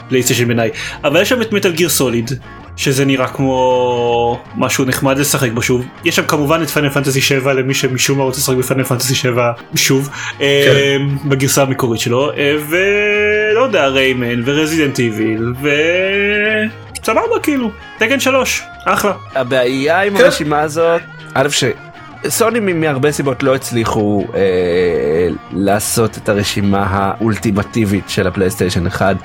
פלייסטיישן בעיניי. אבל יש שם את Metal Gear Solid שזה נראה כמו משהו נחמד לשחק בו שוב. יש שם כמובן את Final Fantasy 7 למי שמשום מה רוצה לשחק ב-Final Fantasy 7 שוב אה, בגרסה המקורית שלו אה, ולא יודע Rayman ו-Resident Evil ו... סבבה כאילו. תקן 3 אחלה. הבעיה עם כן. הרשימה הזאת, א' שסוני מ- מהרבה סיבות לא הצליחו אה, לעשות את הרשימה האולטימטיבית של הפלייסטיישן 1.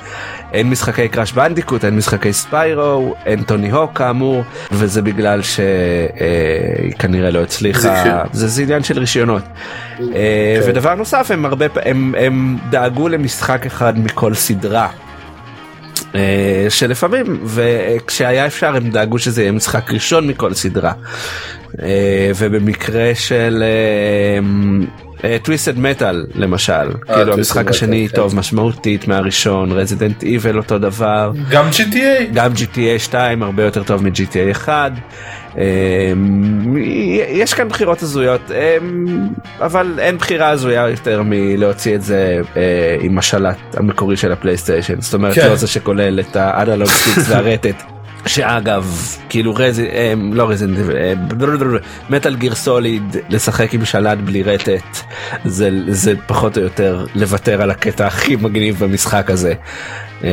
אין משחקי קראש בנדיקוט, אין משחקי ספיירו, אין טוני הוק כאמור, וזה בגלל שהיא כנראה לא הצליחה. זה, זה עניין של רישיונות. אה, כן. ודבר נוסף, הם הרבה, הם, הם דאגו למשחק אחד מכל סדרה. אה, שלפעמים וכשהיה אפשר הם דאגו שזה יהיה משחק ראשון מכל סדרה. אה, ובמקרה של Twisted Metal למשל כאילו Twisted המשחק Metal, השני כן. טוב משמעותית מהראשון Resident Evil אותו דבר גם GTA. גם GTA 2 הרבה יותר טוב מ-GTA 1. אמ, יש כאן בחירות הזויות אבל אין בחירה הזויה יותר מלהוציא את זה אה, עם השלט המקורי של הפלייסטיישן זאת אומרת כן. לא זה שכולל את ה-analog sticks והרטט. שאגב כאילו רזי אמ, לא רזינט מטאל גיר סוליד לשחק עם שלט בלי רטט זה זה פחות או יותר לוותר על הקטע הכי מגניב במשחק הזה. אה,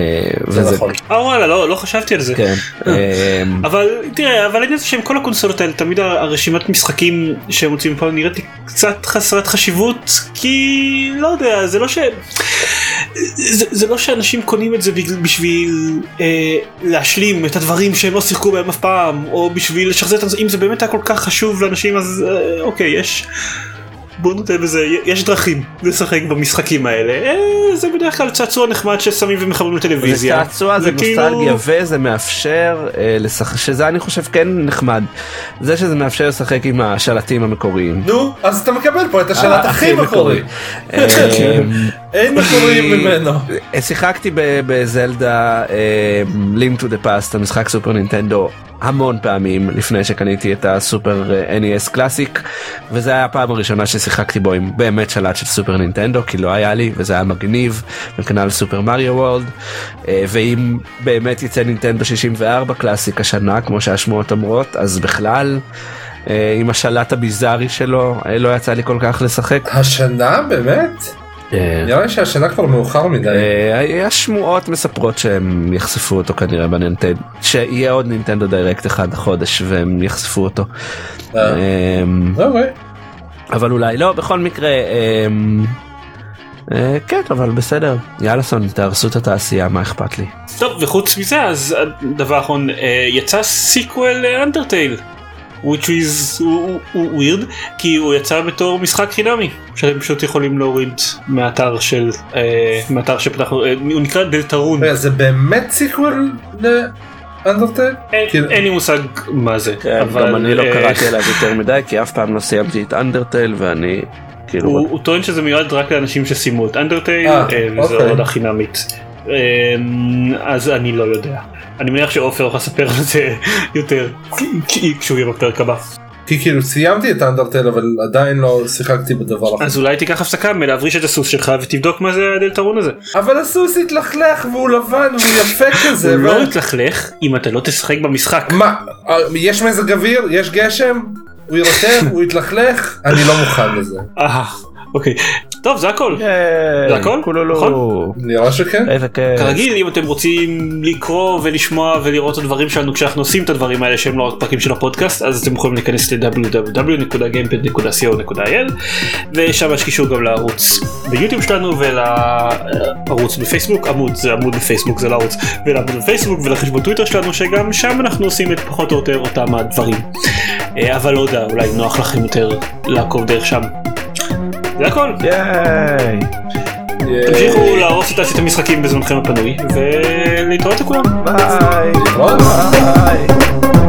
זה וזה נכון. אה וואלה לא לא חשבתי על זה כן. אמ, אבל תראה אבל העניין זה שהם כל הקונסולות האלה תמיד הרשימת משחקים שהם מוצאים פה נראית לי קצת חסרת חשיבות כי לא יודע זה לא ש... זה, זה לא שאנשים קונים את זה בשביל אה, להשלים את הדברים שהם לא שיחקו בהם אף פעם או בשביל לשחזר את זה אם זה באמת היה כל כך חשוב לאנשים אז אה, אוקיי יש. בוא נודה בזה יש דרכים לשחק במשחקים האלה אה, זה בדרך כלל צעצוע נחמד ששמים ומחברים זה לטלוויזיה. צעצוע זה כאילו- נוסטלגיה וזה מאפשר אה, לשחק שזה אני חושב כן נחמד זה שזה מאפשר לשחק עם השלטים המקוריים. נו, אז אתה מקבל פה את השלט אה, הכי מקורי. אין מקורי ממנו. שיחקתי ב- ב-Zelda Link to the Past המשחק סופר נינטנדו המון פעמים לפני שקניתי את ה-Super אה, NES Classic וזה היה הפעם הראשונה ששיחקתי בו עם באמת שלט של סופר נינטנדו כי לא היה לי וזה היה מגניב וכנ"ל Super Mario World אה, ואם באמת יצא נינטנדו 64 Classic השנה כמו שהשמועות אומרות אז בכלל. אה, עם השלט הביזארי שלו לא יצא לי כל כך לשחק. השנה באמת? אה, נראה לי שהשנה כבר מאוחר מדי. אה, השמועות מספרות שהם יחשפו אותו כנראה בנינטנדו שיהיה עוד נינטנדו דיירקט אחד החודש והם יחשפו אותו. אה, אוקיי. אבל אולי לא בכל מקרה כן אבל בסדר יאללה סון תהרסו את התעשייה מה אכפת לי. טוב וחוץ מזה אז דבר אחרון יצא sequel ל-Undertale. Which is weird כי הוא יצא בתור משחק חינמי שאתם פשוט יכולים להוריד מהאתר של אה, מהאתר שפתחנו אה, הוא נקרא Deltarune זה באמת sequel ל-Undertale? אין- כאילו- אין לי מושג מה זה אבל גם אני לא אה, קראתי עליו יותר מדי כי אף פעם לא סיימתי את Undertale ואני כאילו הוא טוען שזה מיועד רק לאנשים שסיימו את Undertale וזו אוקיי. הורדה חינמית. אה, אז אני לא יודע. אני מניח שעופר הולך לספר על זה יותר כשהוא יהיה בפרק הבא. כי כאילו סיימתי את אנדרטייל אבל עדיין לא שיחקתי בדבר אחר. אז אולי תיקח הפסקה מלהבריש את הסוס שלך ותבדוק מה זה הדלתרון הזה. אבל הסוס התלכלך והוא לבן והוא יפה כזה. הוא לא יתלכלך אם אתה לא תשחק במשחק. מה, אה, יש מזג אוויר? יש גשם? הוא יירטב? הוא יתלכלך? אני לא מוכן לזה. אוקיי. טוב זה הכל. ייי, זה הכל? כולולו. נכון? נראה שכן. איזה כיף. כרגיל אם אתם רוצים לקרוא ולשמוע ולראות את הדברים שלנו כשאנחנו עושים את הדברים האלה שהם לא רק פרקים של הפודקאסט אז אתם יכולים להיכנס ל-www.gamepad.co.il ושם יש קישור גם לערוץ ביוטיוב שלנו ולערוץ בפייסבוק עמוד זה עמוד בפייסבוק זה לערוץ ולעמוד בפייסבוק ולחשבון טוויטר שלנו שגם שם אנחנו עושים את פחות או יותר אותם הדברים אה, אבל לא יודע אולי נוח לכם יותר לעקוב דרך שם. זה הכל ייי. תמשיכו להרוס את תעשיית המשחקים בזמנכם הפנוי ולהתראות לכולם. ביי. ביי.